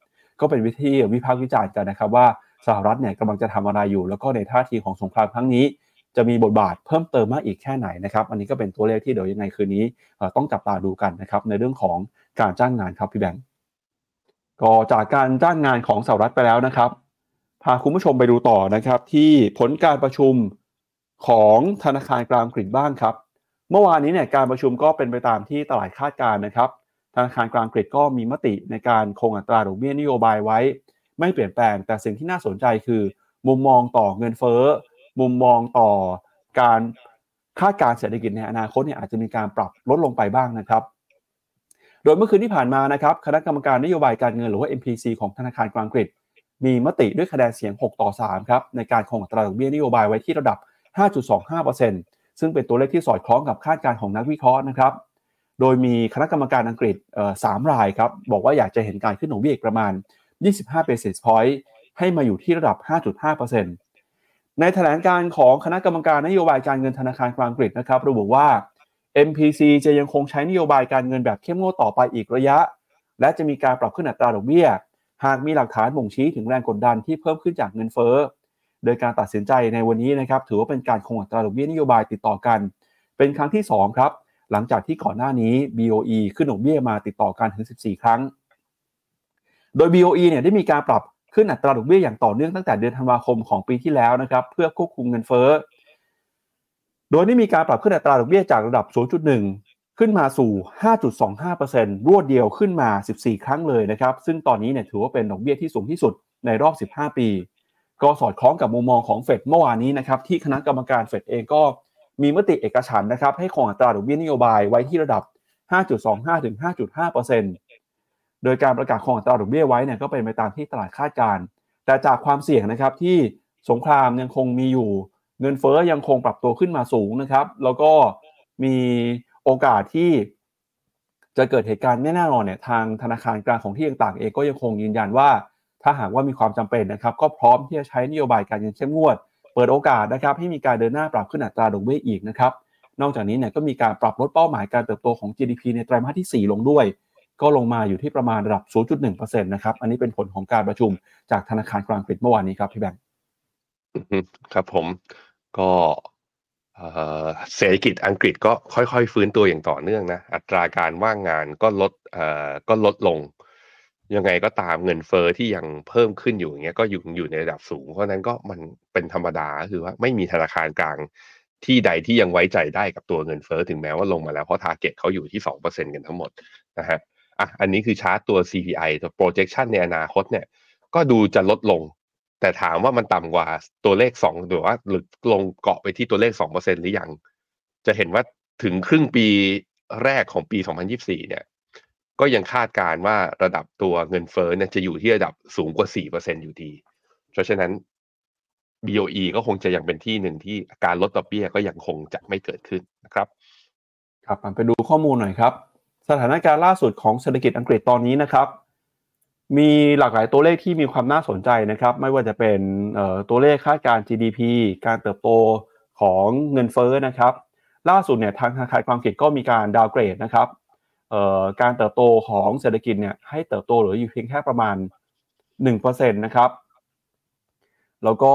ก็เป็นวิธีวิพากษ์วิจารณ์กันนะครับว่าสหรัฐเนี่ยกำลังจะทำอะไรอยู่ แล้วก็ในท่าทีของสงครามครั้งนี้ จะมีบทบาทเพิ่มเติมมากอีกแค่ไหนนะครับ อันนี้ก็เป็นตัวเลขที่เดี๋ยวยังไงคืนนี้ต้องจับตาดูกันนะครับในเรื่องของการจ้างงานครับพี่แบงก์ก็จากการจ้างงานของสหรัฐไปแล้วนะครับ พาคุณผู้ชมไปดูต่อนะครับ ที่ผลการประชุมของธนาคารกลางอังกฤษบ้างครับ เมื่อวานนี้เนี่ยการประชุมก็เป็นไปตามที่ตลาดคาดการนะครับ ธนาคารกลางอังกฤษก็มีมติในการคงอัตราดอกเบี้ยนโยบายไว้ ไม่เปลี่ยนแปลง แต่สิ่งที่น่าสนใจคือ มุมมองต่อเงินเฟ้อ มุมมองต่อการคาดการเศรษฐกิจในอนาคตเนี่ยอาจจะมีการปรับลดลงไปบ้างนะครับ โดยเมื่อคืนที่ผ่านมานะครับคณะกรรมการนโยบายการเงินหรือว่า MPC ของธนาคารกลางอังกฤษ มีมติด้วยคะแนนเสียง 6 ต่อ 3 ครับ ในการคงอัตราดอกเบี้ยนโยบายไว้ที่ระดับ 5.25%ซึ่งเป็นตัวเลขที่สอดคล้องกับคาดการณ์ของนักวิเคราะห์นะครับ โดยมีคณะกรรมการอังกฤษสามรายครับ บอกว่าอยากจะเห็นการขึ้นดอกเบี้ยประมาณ 25 basis point ให้มาอยู่ที่ระดับ 5.5%ในแถลงการของคณะกรรมการนโยบายการเงินธนาคารกลางอังกฤษนะครับ ระบุว่า MPC จะยังคงใช้นโยบายการเงินแบบเข้มงวดต่อไปอีกระยะ และจะมีการปรับขึ้นอัตราดอกเบี้ย หากมีหลักฐานบ่งชี้ถึงแรงกดดันที่เพิ่มขึ้นจากเงินเฟ้อ โดยการตัดสินใจในวันนี้นะครับถือว่าเป็นการคงอัตราดอกเบี้ยนโยบายติดต่อกัน เป็นครั้งที่ 2 ครับ หลังจากที่ก่อนหน้านี้ BOE ขึ้นดอกเบี้ยมาติดต่อกันถึง 14 ครั้ง โดย BOE เนี่ยได้มีการปรับขึ้นอัตราดอกเบี้ยอย่างต่อเนื่องตั้งแต่เดือนธันวาคมของปีที่แล้วนะครับเพื่อควบคุมเงินเฟ้อ โดยได้มีการปรับขึ้นอัตราดอกเบี้ยจากระดับ 0.1 ขึ้นมาสู่ 5.25%รวดเดียวขึ้นมา 14 ครั้งเลยนะครับ ซึ่งตอนนี้เนี่ยถือว่าเป็นดอกเบี้ยที่สูงที่สุดในรอบ 15 ปี ก็สอดคล้องกับมุมมองของเฟดเมื่อวานนี้นะครับ ที่คณะกรรมการเฟดเองก็มีมติเอกฉันนะครับ ให้คงอัตราดอกเบี้ยนโยบายไว้ที่ระดับ 5.25 ถึง 5.5%โดยการประกาศคงอัตราดอกเบี้ยไว้เนี่ยก็เป็นไปตามที่ตลาดคาดการ แต่จากความเสี่ยงนะครับที่สงครามยังคงมีอยู่ เงินเฟอ้อยังคงปรับตัวขึ้นมาสูงนะครับ แล้วก็มี โอกาสที่จะเกิดเหตุการณ์ไม่แน่นอนเนี่ยทางธนาคารกลางของที่ต่างๆเองก็ยังคงยืนยันว่า ถ้าหากว่ามีความจำเป็นนะครับก็พร้อมที่จะใช้นโยบายการเงินเข้มงวด เปิดโอกาสนะครับให้มีการเดินหน้าปรับขึ้นอัตราดอกเบี้ยอีกนะครับนอกจากนี้เนี่ยก็มีการปรับลดเป้าหมายการเติบโตของ GDP ในไตรมาสที่ 4 ลงด้วย ก็ลงมาอยู่ที่ประมาณระดับ 0.1%นะครับอันนี้เป็นผลของการประชุมจากธนาคารกลางอังกเมื่อวานนี้ครับพี่แบงค์ครับผมก็ เศรษฐกิจอังกฤษก็ค่อยๆ ฟื้นตัวอย่างต่อเนื่องนะ อัตราการว่างงานก็ลดก็ลดลง ยังไงก็ตามเงินเฟอ้อที่ยังเพิ่มขึ้นอยู่อย่างเงี้ยก็อยู่อยู่ในระดับสูง เพราะนั้นก็มันเป็นธรรมดาคือว่าไม่มีธนาคารกลางที่ใดที่ยังไว้ใจได้กับตัวเงินเฟ้อถึงแม้ว่าลงมาแล้ว เพราะ target เขาอยู่ที่สองเปอร์เซ็นต์กันทั้งหมดนะฮะอะอันนี้คือชาร์ตตัว CPI ตัว projection ในอนาคตเนี่ยก็ดูจะลดลง แต่ถามว่ามันต่ำกว่าตัวเลขสองหรือว่าหรือลงเกาะไปที่ตัวเลขสองเปอร์เซ็นต์หรือยัง จะเห็นว่าถึงครึ่งปีแรกของปี 2024 เนี่ย ก็ยังคาดการณ์ว่าระดับตัวเงินเฟ้อเนี่ยจะอยู่ที่ระดับสูงกว่า 4%อยู่ดี เพราะฉะนั้น BOE ก็คงจะยังเป็นที่หนึ่งที่การลดดอกเบี้ยก็ยังคงจะไม่เกิดขึ้นนะครับ ครับไปดูข้อมูลหน่อยครับ สถานการณ์ล่าสุดของเศรษฐกิจอังกฤษตอนนี้นะครับ มีหลากหลายตัวเลขที่มีความน่าสนใจนะครับ ไม่ว่าจะเป็นตัวเลขคาดการ GDP การเติบโตของเงินเฟ้อนะครับ ล่าสุดเนี่ยทางธนาคารกลางอังกฤษก็มีการดาวเกรดนะครับการเติบโตของเศรษฐกิจเนี่ยให้เติบโตหลืออยู่เพียงแค่ประมาณ1%นะครับ แล้วก็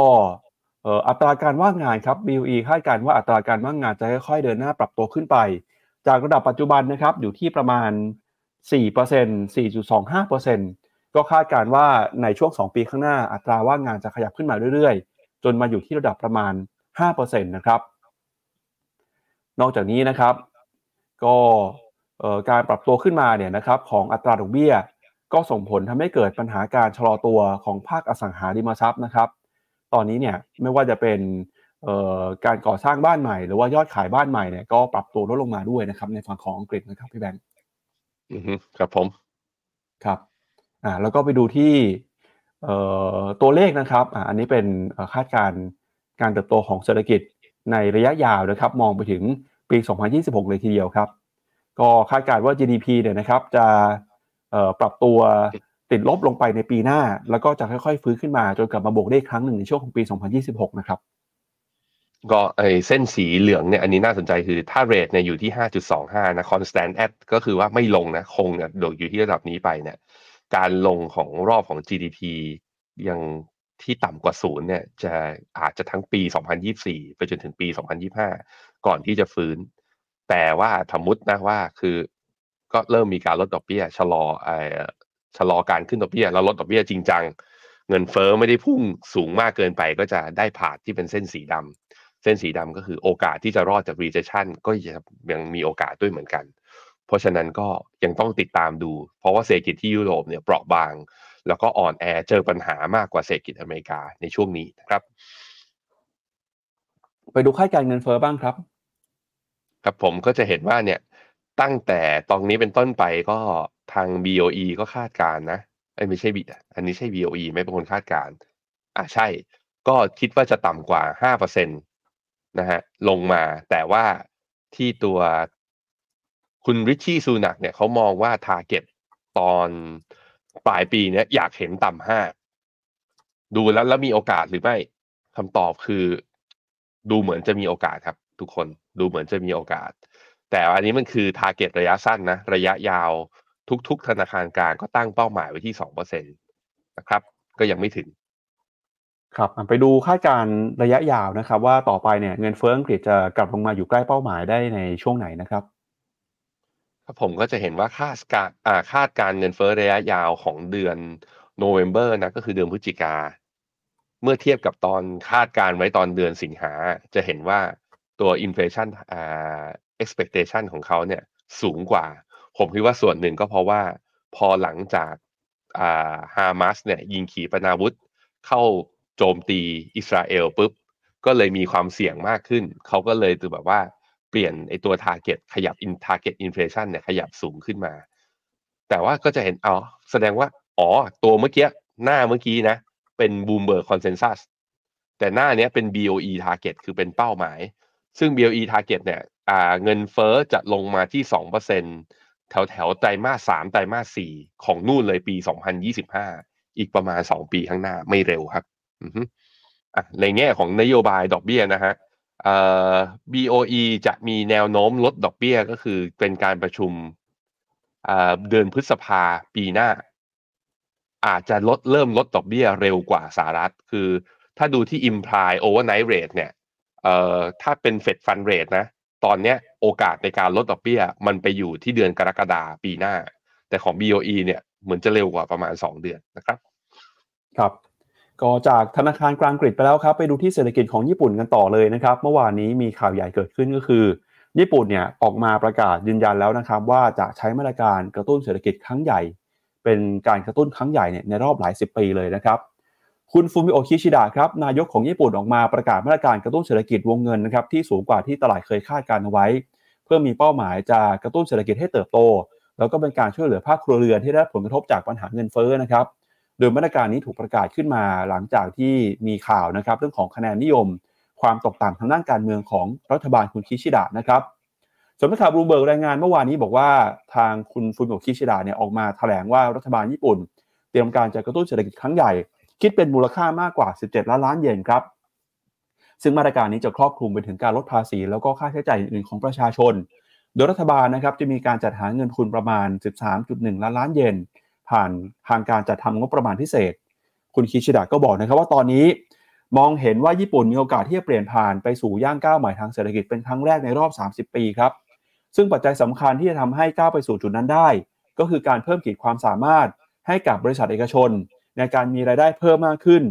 อัตราการว่างงานครับ BOE คาดการว่าอัตราการว่างงานจะค่อยๆเดินหน้าปรับตัวขึ้นไป จากระดับปัจจุบันนะครับอยู่ที่ประมาณ 4% 4.25% ก็คาดการณ์ว่าในช่วง 2 ปีข้างหน้าอัตราว่างงานจะขยับขึ้นมาเรื่อยๆ จนมาอยู่ที่ระดับประมาณ 5%นะครับ นอกจากนี้นะครับ ก็การปรับตัวขึ้นมาเนี่ยนะครับของอัตราดอกเบี้ย ก็ส่งผลทำให้เกิดปัญหาการชะลอตัวของภาคอสังหาริมทรัพย์นะครับ ตอนนี้เนี่ยไม่ว่าจะเป็นการก่อสร้างบ้านใหม่ หรือว่ายอดขายบ้านใหม่เนี่ยก็ปรับตัวลดลงมาด้วยนะครับ ในฝั่งของอังกฤษนะครับพี่แบงค์อือครับผมครับ อ่าแล้วก็ไปดูที่ตัวเลขนะครับอ่าอันนี้เป็นคาดการณ์การเติบโตของเศรษฐกิจในระยะยาวนะครับ มองไปถึงปี 2026 เลยทีเดียวครับ ก็คาดการณ์ว่า GDP เนี่ยนะครับจะปรับตัวติดลบลงไปในปีหน้า แล้วก็จะค่อยๆ ฟื้นขึ้นมาจนกลับมาบวกได้ครั้งหนึ่งในช่วงของปี 2026 นะครับก็ไอเส้นสีเหลืองเนี่ยอันนี้น่าสนใจคือถ้าเรทเนี่ยอยู่ที่ 5.25 นะ constant at ก็คือว่าไม่ลงนะ คงเนี่ยโดดอยู่ที่ระดับนี้ไปเนี่ย การลงของรอบของ GDP ยังที่ต่ำกว่าศูนย์เนี่ยจะอาจจะทั้งปี 2024 ไปจนถึงปี 2025 ก่อนที่จะฟื้น แต่ว่าสมมตินะว่าคือก็เริ่มมีการลดดอกเบี้ยชะลอไอชะลอการขึ้นดอกเบี้ยแล้วลดดอกเบี้ยจริงจัง เงินเฟอ้อไม่ได้พุ่งสูงมากเกินไปก็จะได้ผ่านที่เป็นเส้นสีดำเส้นสีดำก็คือโอกาสที่จะรอดจาก recession ก็ยังมีโอกาสด้วยเหมือนกัน เพราะฉะนั้นก็ยังต้องติดตามดู เพราะว่าเศรษฐกิจที่ยุโรปเนี่ยเปราะบาง แล้วก็อ่อนแอเจอปัญหามากกว่าเศรษฐกิจอเมริกาในช่วงนี้นะครับ ไปดูค่าการเงินเฟอ้อบ้างครับ ครับผมก็จะเห็นว่าเนี่ยตั้งแต่ตอนนี้เป็นต้นไปก็ทาง BOE ก็คาดการนะไม่ใช่บีอันนี้ใช่ BOE ไม่เป็นคนคาดการอ่าใช่ ก็คิดว่าจะต่ำกว่าห้าเปอร์เซ็นตนะฮะลงมาแต่ว่าที่ตัว คุณ Rishi Sunak เนี่ยเขามองว่า target ตอนปลายปีเนี้ยอยากเห็นต่ำห้าดูแล้วแล้วมีโอกาสหรือไม่คำตอบคือ ดูเหมือนจะมีโอกาสครับ ทุกคนดูเหมือนจะมีโอกาส แต่อันนี้มันคือ target ระยะสั้นนะ ระยะยาวทุก ๆ ธนาคารกลางก็ตั้งเป้าหมายไว้ที่สองเปอร์เซ็นตนะครับ ก็ยังไม่ถึง ครับไปดูคาดการณ์ระยะยาวนะครับ ว่าต่อไปเนี่ยเงินเฟ้ออังกฤษจะกลับลงมาอยู่ใกล้เป้าหมายได้ในช่วงไหนนะครับ ครับผมก็จะเห็นว่าคาดการอ่าคาดการเงินเฟ้อระยะยาวของเดือนโนเวม ber นะก็คือเดือนพฤศจิกา เมื่อเทียบกับตอนคาดการไว้ตอนเดือนสิงหา จะเห็นว่าตัว inflation อ่า expectation ของเขาเนี่ยสูงกว่า ผมคิดว่าส่วนหนึ่งก็เพราะว่าพอหลังจากอ่าฮามาสเนี่ยยิงขีปนาวุธ เข้าโจมตีอิสราเอลปุ๊บ ก็เลยมีความเสี่ยงมากขึ้น เขาก็เลยตัวแบบว่า ปลี่ยนไอตัว target ขยับ in target inflation เนี่ยขยับสูงขึ้นมา แต่ว่าก็จะเห็นอ๋อแสดงว่า อ๋อ ตัวเมื่อกี้ หน้าเมื่อกี้นะ เป็น Bloomberg consensus แต่หน้านี้เป็น BOE target คือเป็นเป้าหมาย ซึ่ง BOE target เนี่ยเงินเฟอ้อจะลงมาที่ 2%แถวแถวไตรมาส3ไตรมาส4ของนู่นเลยปี 2025 อีกประมาณ 2 ปีข้างหน้าไม่เร็วครับในแง่ของนโยบายดอกเบี้ยนะฮะ BOE จะมีแนวโน้มลดดอกเบี้ยก็คือเป็นการประชุมเดือนพฤษภาปีหน้า อาจจะลดเริ่มลดดอกเบี้ยเร็วกว่าสหรัฐ คือถ้าดูที่ imply overnight rate เนี่ยถ้าเป็น Fed Fund Rate นะ ตอนเนี้ยโอกาสในการลดดอกเบี้ย มันไปอยู่ที่เดือนกรกฎาปีหน้า แต่ของ BOE เนี่ยเหมือนจะเร็วกว่าประมาณ 2 เดือนนะครับ ครับ ก็จากธนาคารกลางกรีกไปแล้วครับ ไปดูที่เศรษฐกิจของญี่ปุ่นกันต่อเลยนะครับ เมื่อวานนี้มีข่าวใหญ่เกิดขึ้นก็คือ ญี่ปุ่นเนี่ยออกมาประกาศยืนยันแล้วนะครับ ว่าจะใช้มาตรการกระตุ้นเศรษฐกิจครั้งใหญ่ เป็นการกระตุ้นครั้งใหญ่เนี่ยในรอบหลายสิบปีเลยนะครับคุณฟูมิโอคิชิดะครับนายกของญี่ปุ่นออกมาประกาศมาตรการกระตุ้นเศรษฐกิจวงเงินนะครับที่สูงกว่าที่ตลาดเคยคาดการเอาไว้ เพื่อมีเป้าหมายจะกระตุ้นเศรษฐกิจให้เติบโต แล้วก็เป็นการช่วยเหลือภาคครัวเรือนที่ได้ผลกระทบจากปัญหาเงินเฟ้อนะครับ โดยมาตรการนี้ถูกประกาศขึ้นมาหลังจากที่มีข่าวนะครับเรื่องของคะแนนนิยม ความตกต่ำทางด้านการเมืองของรัฐบาลคุณคิชิดะนะครับสำนักข่าวบลูเบิร์กรายงานเมื่อวานนี้บอกว่าทางคุณฟุนโอคิชิดะเนี่ยออกมาแถลงว่ารัฐบาลญี่ปุ่น เตรียมการจะกระตุ้นเศรษฐกิจครั้งใหญ่ คิดเป็นมูลค่ามากกว่า 17 ล้านล้านเยนครับ ซึ่งมาตรการนี้จะครอบคลุมไปถึงการลดภาษี แล้วก็ค่าใช้จ่ายอื่นของประชาชน โดยรัฐบาลนะครับจะมีการจัดหาเงินทุนประมาณ 13.1 ล้านล้านเยน ผ่านทางการจัดทำงบประมาณพิเศษ คุณคิชิดะก็บอกนะครับว่าตอนนี้มองเห็นว่าญี่ปุ่นมีโอกาสที่จะเปลี่ยนผ่านไปสู่ย่างก้าวใหม่ทางเศรษฐกิจเป็นครั้งแรกในรอบ 30 ปีครับ ซึ่งปัจจัยสำคัญที่จะทำให้ก้าวไปสู่จุดนั้นได้ ก็คือการเพิ่มขีดความสามารถให้กับบริษัทเอกชน ในการมีรายได้เพิ่มมากขึ้น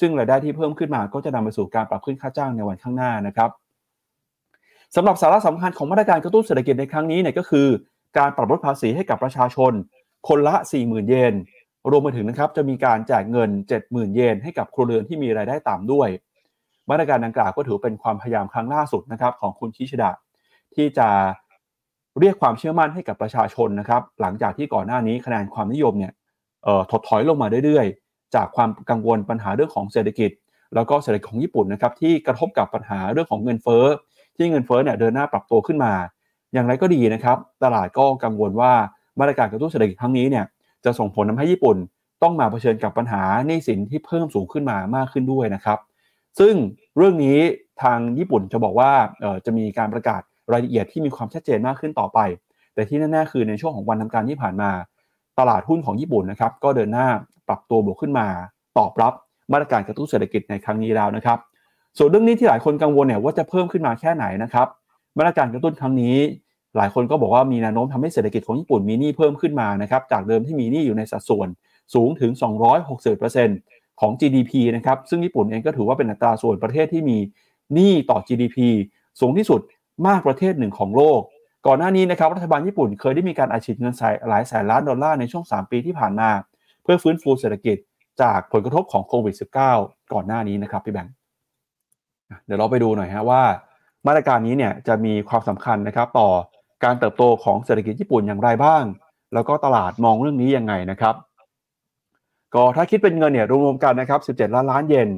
ซึ่งรายได้ที่เพิ่มขึ้นมาก็จะนำไปสู่การปรับขึ้นค่าจ้างในวันข้างหน้านะครับสำหรับสาระสำคัญของมาตรการกระตุ้นเศรษฐกิจในครั้งนี้เนี่ยก็คือ การปรับลดภาษีให้กับประชาชน คนละ 40,000 เยน รวมไปถึงนะครับจะมีการแจกเงิน 70,000 เยนให้กับครัวเรือนที่มีรายได้ต่ำด้วย มาตรการดังกล่าวก็ถือเป็นความพยายามครั้งล่าสุดนะครับของคุณชิชดะที่จะเรียกความเชื่อมั่นให้กับประชาชนนะครับ หลังจากที่ก่อนหน้านี้คะแนนความนิยมเนี่ยถดถอยลงมาเรื่อยๆ จากความกังวลปัญหาเรื่องของเศรษฐกิจ แล้วก็เศรษฐกิจของญี่ปุ่นนะครับที่กระทบกับปัญหาเรื่องของเงินเฟ้อที่เงินเฟ้อเนี่ยเดินหน้าปรับตัวขึ้นมา อย่างไรก็ดีนะครับ ตลาดก็กังวลว่า มาตรการกระตุ้นเศรษฐกิจครั้งนี้เนี่ยจะส่งผลทาให้ญี่ปุ่นต้องมาเผชิญกับปัญหาหนี้สินที่เพิ่มสูงขึ้นมามากขึ้นด้วยนะครับ ซึ่งเรื่องนี้ทางญี่ปุ่นจะบอกว่าจะมีการประกาศรายละเอียดที่มีความชัดเจนมากขึ้นต่อไป แต่ที่แน่ๆคือในช่วงของวันทำการที่ผ่านมา ตลาดหุ้นของญี่ปุ่นนะครับก็เดินหน้าปรับตัวบวกขึ้นมา ตอบรับมาตรการกระตุ้นเศรษฐกิจในครั้งนี้แล้วนะครับ ส่วนเรื่องนี้ที่หลายคนกังวลเนี่ยว่าจะเพิ่มขึ้นมาแค่ไหนนะครับ มาตรการกระตุ้นครั้งนี้ หลายคนก็บอกว่ามีแนวโน้มทำให้เศรษฐกิจของญี่ปุ่นมีหนี้เพิ่มขึ้นมานะครับจากเดิมที่มีหนี้อยู่ในสัดส่วนสูงถึง 260%ของ GDP นะครับซึ่งญี่ปุ่นเองก็ถือว่าเป็นอัตราส่วนประเทศที่มีหนี้ต่อ GDP สูงที่สุดมากประเทศหนึ่งของโลก ก่อนหน้านี้นะครับรัฐบาลญี่ปุ่นเคยได้มีการอัดฉีดเงินหลายแสนล้านดอลลาร์ในช่วง 3 ปีที่ผ่านมา เพื่อฟื้นฟูเศรษฐกิจจากผลกระทบของโควิด -19 ก่อนหน้านี้นะครับพี่แบงค์เดี๋ยวเราไปดูหน่อยฮะว่า มาตรการนี้เนี่ยจะมีความสำคัญนะครับต่อ การเติบโตของเศรษฐกิจญี่ปุ่นอย่างไรบ้าง แล้วก็ตลาดมองเรื่องนี้ยังไงนะครับ ก็ถ้าคิดเป็นเงินเนี่ยรวมๆกันนะครับ 17 ล้านล้านเยน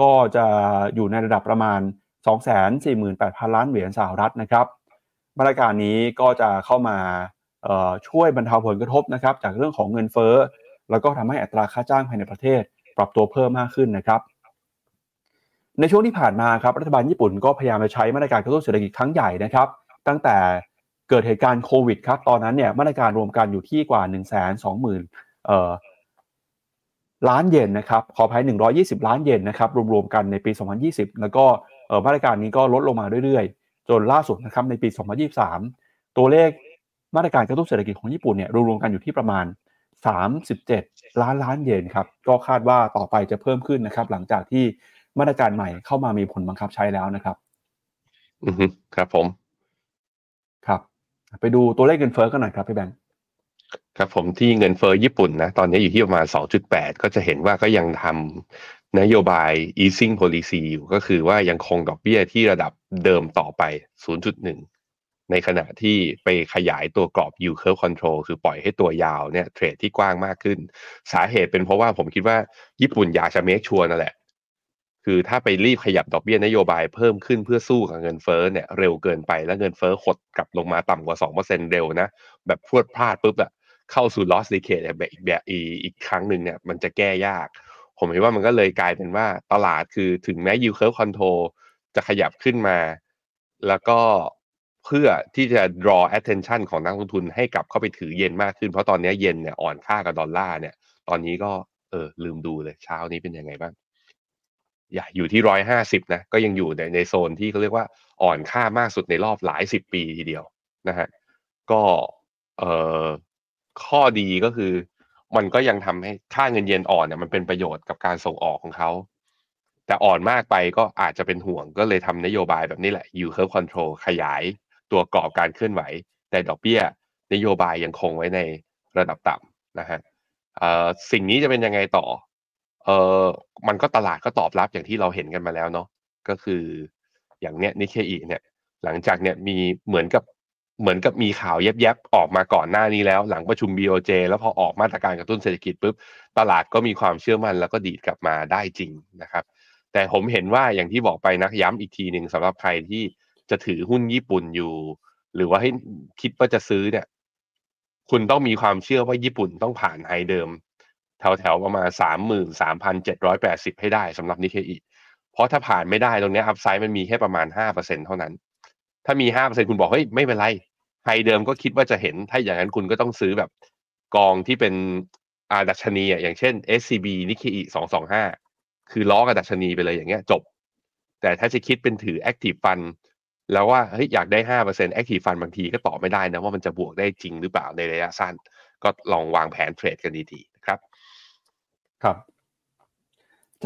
ก็จะอยู่ในระดับประมาณ 248,000 ล้านเหรียญสหรัฐนะครับมาตรการนี้ก็จะเข้ามาช่วยบรรเทาผลกระทบนะครับ จากเรื่องของเงินเฟ้อ แล้วก็ทำให้อัตราค่าจ้างภายในประเทศ ปรับตัวเพิ่มมากขึ้นนะครับ ในช่วงที่ผ่านมาครับรัฐบาลญี่ปุ่นก็พยายามจะใช้มาตรการกระตุ้นเศรษฐกิจครั้งใหญ่นะครับ ตั้งแต่ เกิดเหตุการณ์โควิดครับ ตอนนั้นเนี่ยมาตรการรวมกันอยู่ที่กว่า1 2 0 0 0 0เอ่อล้านเยนนะครับ ขออภัย120 ล้านเยนนะครับ รวมๆกันในปี 2020 แล้วก็มาตรการนี้ก็ลดลงมาเรื่อยๆ จนล่าสุดนะครับในปี 2023 ตัวเลขมาตรการกระตุ้นเศรษฐกิจของญี่ปุ่นเนี่ยรวมๆกันอยู่ที่ประมาณ 37 ล้านล้านเยนครับ ก็คาดว่าต่อไปจะเพิ่มขึ้นนะครับ หลังจากที่มาตรการใหม่เข้ามามีผลบังคับใช้แล้วนะครับ อือครับผม ครับ ไปดูตัวเลขเงินเฟ้อกันหน่อยครับพี่แบงค์ครับผมที่เงินเฟ้อญี่ปุ่นนะตอนนี้อยู่ที่ประมาณ 2.8 ก็จะเห็นว่าก็ยังทำนโยบาย easing policy อยู่ก็คือว่ายังคงดอกเบี้ยที่ระดับเดิมต่อไป 0.1 ในขณะที่ไปขยายตัวกรอบ yield curve control คือปล่อยให้ตัวยาวเนี่ยเทรดที่กว้างมากขึ้น สาเหตุเป็นเพราะว่าผมคิดว่าญี่ปุ่นอยากจะเมคชัวร์นั่นแหละ คือถ้าไปรีบขยับดอกเบี้ยนโยบายเพิ่มขึ้นเพื่อสู้กับเงินเฟ้อเนี่ยเร็วเกินไปแล้วเงินเฟ้อหดกลับลงมาต่ำกว่า 2%เร็วนะ แบบพรวดพลาดปุ๊บอะเข้าสู่ loss decade แบบอีกแบบอีกครั้งหนึ่งเนี่ยมันจะแก้ยาก ผมเห็นว่ามันก็เลยกลายเป็นว่าตลาดคือถึงแม้ yield curve control จะขยับขึ้นมา แล้วก็เพื่อที่จะ draw attention ของนักลงทุนให้กลับเข้าไปถือเย็นมากขึ้นเพราะตอนนี้เย็นเนี่ยอ่อนค่ากับดอลลาร์เนี่ย ตอนนี้ก็เออลืมดูเลยเช้านี้เป็นยังไงบ้าง อย่าอยู่ที่ร้อยห้าสิบนะก็ยังอยู่ในในโซนที่เขาเรียกว่าอ่อนค่ามากสุดในรอบหลายสิบปีทีเดียวนะฮะก็เอ่อข้อดีก็คือ มันก็ยังทำให้ค่าเงินเยนอ่อนเนี่ยมันเป็นประโยชน์กับการส่งออกของเขาแต่อ่อนมากไปก็อาจจะเป็นห่วงก็เลยทำนโยบายแบบนี้แหละ yield curve control ขยายตัวกรอบการเคลื่อนไหว แต่ดอกเบี้ย นโยบายยังคงไว้ในระดับต่ำนะฮะสิ่งนี้จะเป็นยังไงต่อ เออมันก็ตลาดก็ตอบรับอย่างที่เราเห็นกันมาแล้วเนาะก็คืออย่างเนี้ยนิเคอีเนี่ย หลังจากเนี่ยมีเหมือนกับเหมือนกับมีข่าวแยบๆออกมาก่อนหน้านี้แล้ว หลังประชุม BOJ แล้วพอออกมาตรการกระตุ้นเศรษฐกิจปุ๊บตลาดก็มีความเชื่อมั่นแล้วก็ดีดกลับมาได้จริงนะครับ แต่ผมเห็นว่าอย่างที่บอกไปนะย้ำอีกทีหนึ่งสำหรับใครที่จะถือหุ้นญี่ปุ่นอยู่ หรือว่าให้คิดว่าจะซื้อเนี่ย คุณต้องมีความเชื่อว่าญี่ปุ่นต้องผ่านไฮเดิม แถวๆประมาณสามหมื่นสามพันเจ็ดร้อยแปดสิบให้ได้สำหรับนิเคอีเพราะถ้าผ่านไม่ได้ตรงนี้ upside มันมีแค่ประมาณห้าเปอร์เซ็นต์เท่านั้น ถ้ามีห้าเปอร์เซ็นต์คุณบอก เฮ้ย ไม่เป็นไร high เดิมก็คิดว่าจะเห็น ถ้าอย่างนั้นคุณก็ต้องซื้อแบบกองที่เป็นอาดัชนีอะอย่างเช่น SCB Nikkei สองสองห้าคือล้อกับดัชนีไปเลยอย่างเงี้ยจบ แต่ถ้าจะคิดเป็นถือ Active Fund แล้วว่าเฮ้ยอยากได้ห้าเปอร์เซ็นต์ Active Fund บางทีก็ตอบไม่ได้นะว่ามันจะบวกได้จริงหรือเปล่าในระยะสั้น ก็ลองวางแผนเทรดกันดีๆ ครับ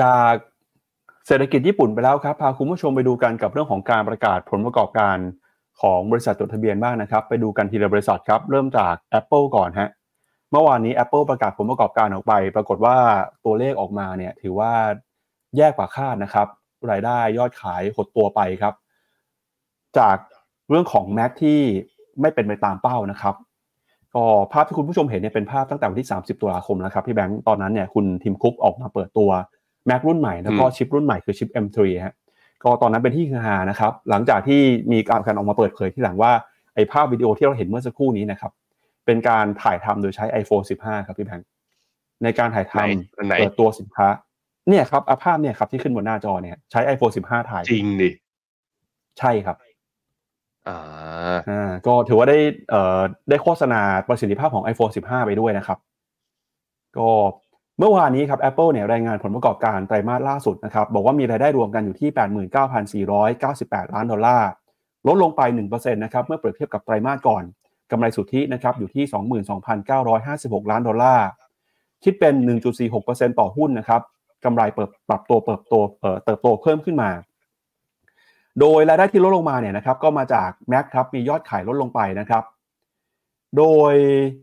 จากเศรษฐกิจญี่ปุ่นไปแล้วครับ พาคุณผู้ชมไปดูกันกับเรื่องของการประกาศผลประกอบการของบริษัทจดทะเบียนบ้างนะครับ ไปดูกันทีละบริษัทครับ เริ่มจาก Apple ก่อนฮะ เมื่อวานนี้ Apple ประกาศผลประกอบการออกไป ปรากฏว่าตัวเลขออกมาเนี่ยถือว่าแย่กว่าคาดนะครับ รายได้ยอดขายหดตัวไปครับ จากเรื่องของ Mac ที่ไม่เป็นไปตามเป้านะครับ ก็ภาพที่คุณผู้ชมเห็นเนี่ยเป็นภาพตั้งแต่วันที่ 30 ตุลาคมแล้วครับพี่แบงค์ตอนนั้นเนี่ยคุณทิมคุกออกมาเปิดตัว Mac รุ่นใหม่แล้วก็ชิปรุ่นใหม่คือชิป M3 ฮะก็ตอนนั้นเป็นที่ฮือฮานะครับหลังจากที่มีการออกมาเปิดเผยที่หลังว่าไอ้ภาพวิดีโอที่เราเห็นเมื่อสักครู่นี้นะครับเป็นการถ่ายทำโดยใช้ iPhone 15 ครับพี่แบงค์ในการถ่ายทไหนอันไหนำเปิดตัวสินค้า เนี่ยครับอาภาพเนี่ยครับที่ขึ้นบนหน้าจอเนี่ยใช้ iPhone 15 ถ่ายจริงดิใช่ครับ อ่าก็ถือว่าได้เอ่อได้โฆษณาประสิทธิภาพของ iPhone 15 ไปด้วยนะครับ ก็เมื่อวานนี้ครับ Apple เนี่ยรายงานผลประกอบการไตรมาสล่าสุดนะครับ บอกว่ามีรายได้รวมกันอยู่ที่ 89,498 ล้านดอลลาร์ ลดลงไป 1%นะครับเมื่อเปรียบเทียบกับไตรมาสก่อนกำไรสุทธินะครับอยู่ที่ 22,956 ล้านดอลลาร์ คิดเป็น 1.46%ต่อหุ้นนะครับกำไรเปิดปรับตัวเปิดตัวเติบโตเพิ่มขึ้นมา โดยรายได้ที่ลดลงมาเนี่ยนะครับก็มาจาก Mac ครับมียอดขายลดลงไปนะครับ โดย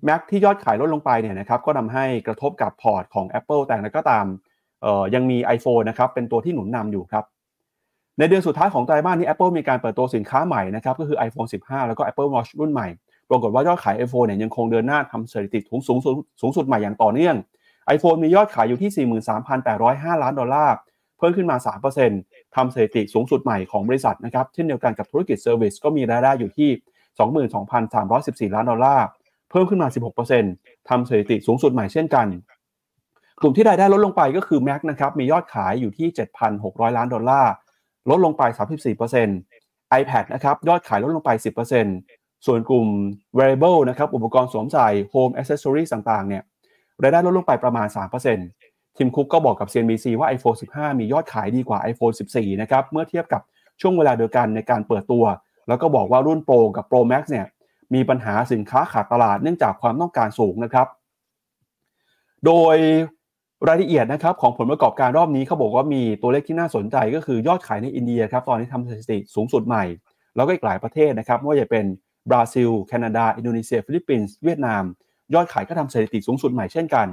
Mac ที่ยอดขายลดลงไปเนี่ยนะครับก็ทำให้กระทบกับพอร์ตของ Apple แต่ก็ตามยังมี iPhone นะครับเป็นตัวที่หนุนนำอยู่ครับในเดือนสุดท้ายของไตรมาสนี้ Apple มีการเปิดตัวสินค้าใหม่นะครับก็คือ iPhone 15 แล้วก็ Apple Watch รุ่นใหม่ ปรากฏว่ายอดขาย iPhone เนี่ยยังคงเดินหน้าทำสถิติสูงสูงสูงสุดใหม่อย่างต่อเนื่อง iPhone มียอดขายอยู่ที่ 43,805 ล้านดอลลาร์ เพิ่มขึ้นมา 3% ทำสถิติสูงสุดใหม่ของบริษัทนะครับเช่นเดียวกันกับธุรกิจเซอร์วิสก็มีรายได้อยู่ที่ 22,314 ล้านดอลลาร์เพิ่มขึ้นมา 16%ทำสถิติสูงสุดใหม่เช่นกัน กลุ่มที่รายได้ลดลงไปก็คือ Mac นะครับมียอดขายอยู่ที่ 7,600 ล้านดอลลาร์ลดลงไป 34% iPad นะครับยอดขายลดลงไป 10%ส่วนกลุ่ม wearable นะครับอุปกรณ์สวมใส่ home accessories ต่างๆเนี่ยรายได้ลดลงไปประมาณ 3% ทีมคุกก็บอกกับ CNBC ว่า iPhone 15 มียอดขายดีกว่า iPhone 14 นะครับ เมื่อเทียบกับช่วงเวลาเดียวกันในการเปิดตัว แล้วก็บอกว่ารุ่น Pro กับ Pro Max เนี่ยมีปัญหาสินค้าขาดตลาดเนื่องจากความต้องการสูงนะครับ โดยรายละเอียดนะครับของผลประกอบการรอบนี้เขาบอกว่ามีตัวเลขที่น่าสนใจก็คือยอดขายในอินเดียครับตอนนี้ทำสถิติสูงสุดใหม่ แล้วก็อีกหลายประเทศนะครับไม่ว่าจะเป็นบราซิล แคนาดา อินโดนีเซีย ฟิลิปปินส์ เวียดนาม ยอดขายก็ทำสถิติสูงสุดใหม่เช่นกัน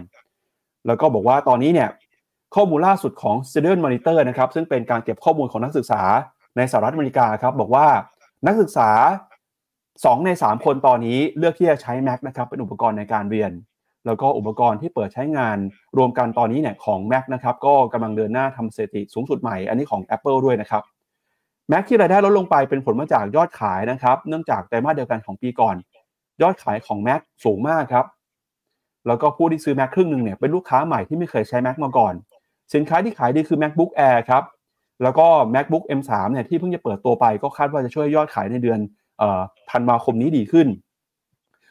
แล้วก็บอกว่าตอนนี้เนี่ยข้อมูลล่าสุดของ Student Monitor นะครับซึ่งเป็นการเก็บข้อมูลของนักศึกษาในสหรัฐอเมริกาครับบอกว่านักศึกษา 2 ใน 3 คนตอนนี้เลือกที่จะใช้ Mac นะครับเป็นอุปกรณ์ในการเรียน แล้วก็อุปกรณ์ที่เปิดใช้งานรวมกันตอนนี้เนี่ยของ Mac นะครับก็กำลังเดินหน้าทำสถิติสูงสุดใหม่อันนี้ของ Apple ด้วยนะครับ Mac ที่รายได้ลดลงไปเป็นผลมาจากยอดขายนะครับ เนื่องจากไตรมาสเดียวกันของปีก่อน ยอดขายของ Mac สูงมากครับ แล้วก็ผู้ที่ซื้อ Mac ครึ่งหนึ่งเนี่ยเป็นลูกค้าใหม่ที่ไม่เคยใช้ Mac มาก่อน สินค้าที่ขายดีคือ MacBook Air ครับแล้วก็ MacBook M3 เนี่ยที่เพิ่งจะเปิดตัวไปก็คาดว่าจะช่วยยอดขายในเดือนออธันวาคมนี้ดีขึ้น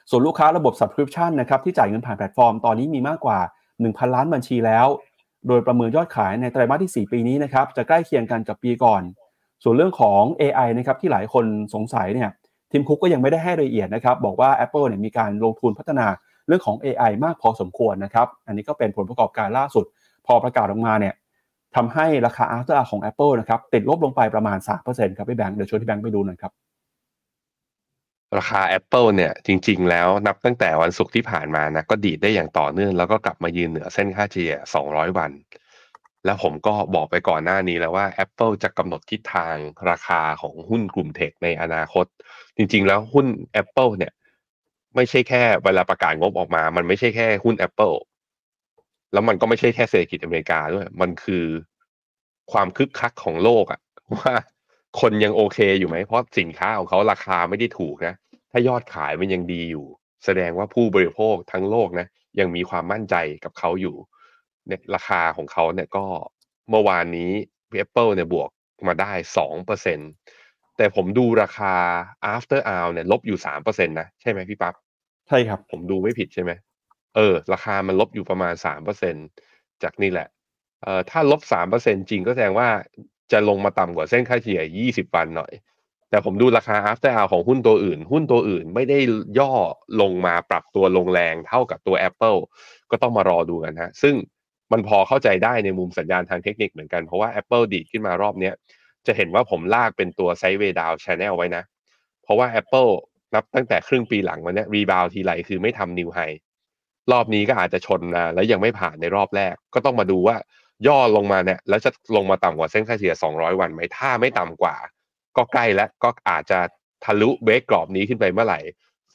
ส่วนลูกค้าระบบ subscription นะครับที่จ่ายเงินผ่านแพลตฟอร์มตอนนี้มีมากกว่า 1,000 ล้านบัญชีแล้ว โดยประเมินยอดขายในไตรมาสที่ 4 ปีนี้นะครับจะใกล้เคียงกันกับปีก่อน ส่วนเรื่องของ AI นะครับที่หลายคนสงสัยเนี่ยทีมคุกก็ยังไม่ได้ให้รายละเอียดนะครับบอกว่า Apple เนี่ยมีการลงทุนพัฒนา เรื่องของ AI มากพอสมควรนะครับ อันนี้ก็เป็นผลประกอบการล่าสุด พอประกาศออกมาเนี่ยทำให้ราคา after hour ของ Apple นะครับติดลบลงไปประมาณ 3%ครับพี่แบงค์เดี๋ยวชวนที่แบงค์ไปดูหน่อยครับ ราคา Apple เนี่ยจริง ๆ แล้วนับตั้งแต่วันศุกร์ที่ผ่านมานะก็ดีดได้อย่างต่อเนื่อง แล้วก็กลับมายืนเหนือเส้นค่าเฉลี่ย 200 วัน แล้วผมก็บอกไปก่อนหน้านี้แล้วว่า Apple จะกำหนดทิศทางราคาของหุ้นกลุ่มเทคในอนาคต จริง ๆ แล้วหุ้น Apple เนี่ย ไม่ใช่แค่เวลาประกาศงบออกมา มันไม่ใช่แค่หุ้น Apple แล้วมันก็ไม่ใช่แค่เศรษฐกิจอเมริกาด้วย มันคือความคึกคักของโลกอะว่าคนยังโอเคอยู่ไหม เพราะสินค้าของเขาราคาไม่ได้ถูกนะ ถ้ายอดขายมันยังดีอยู่ แสดงว่าผู้บริโภคทั้งโลกนะ ยังมีความมั่นใจกับเขาอยู่เนี่ยราคาของเขาเนี่ยก็เมื่อวานนี้ Apple เนี่ยบวกมาได้สองเปอร์เซ็นแต่ผมดูราคา after hour เนี่ยลบอยู่สามเปอร์เซ็นตนะ ใช่ไหมพี่ปับ๊บ ช่ครับ ผมดูไม่ผิดใช่ไหมเออ ราคามันลบอยู่ประมาณสามเปอร์เซ็นจากนี่แหละเอ่อถ้าลบสามเปอร์เซ็นจริงก็แสดงว่าจะลงมาต่ำกว่าเส้นค่าเฉลี่ยยี่สิบวันหน่อย แต่ผมดูราคา after hour ของหุ้นตัวอื่น หุ้นตัวอื่นไม่ได้ย่อลงมาปรับตัวลงแรงเท่ากับตัว Apple ก็ต้องมารอดูกันฮะ ซึ่งมันพอเข้าใจได้ในมุมสัญญาณทางเทคนิคเหมือนกัน เพราะว่า Apple ดีดขึ้นมารอบเนี้ยจะเห็นว่าผมลากเป็นตัวไซด์เวดาวชแนลไว้นะ เพราะว่า Apple นับตั้งแต่ครึ่งปีหลังวันนี้รีบาวทีไรคือไม่ทำนิวไฮรอบนี้ก็อาจจะชนนะแล้วยังไม่ผ่านในรอบแรก ก็ต้องมาดูว่าย่อลงมาเนี่ย แล้วจะลงมาต่ำกว่าเส้นค่าเฉลี่ย 200 วันไหมถ้าไม่ต่ำกว่า ก็ใกล้แล้วก็อาจจะทะลุเบรกกรอบนี้ขึ้นไปเมื่อไหร่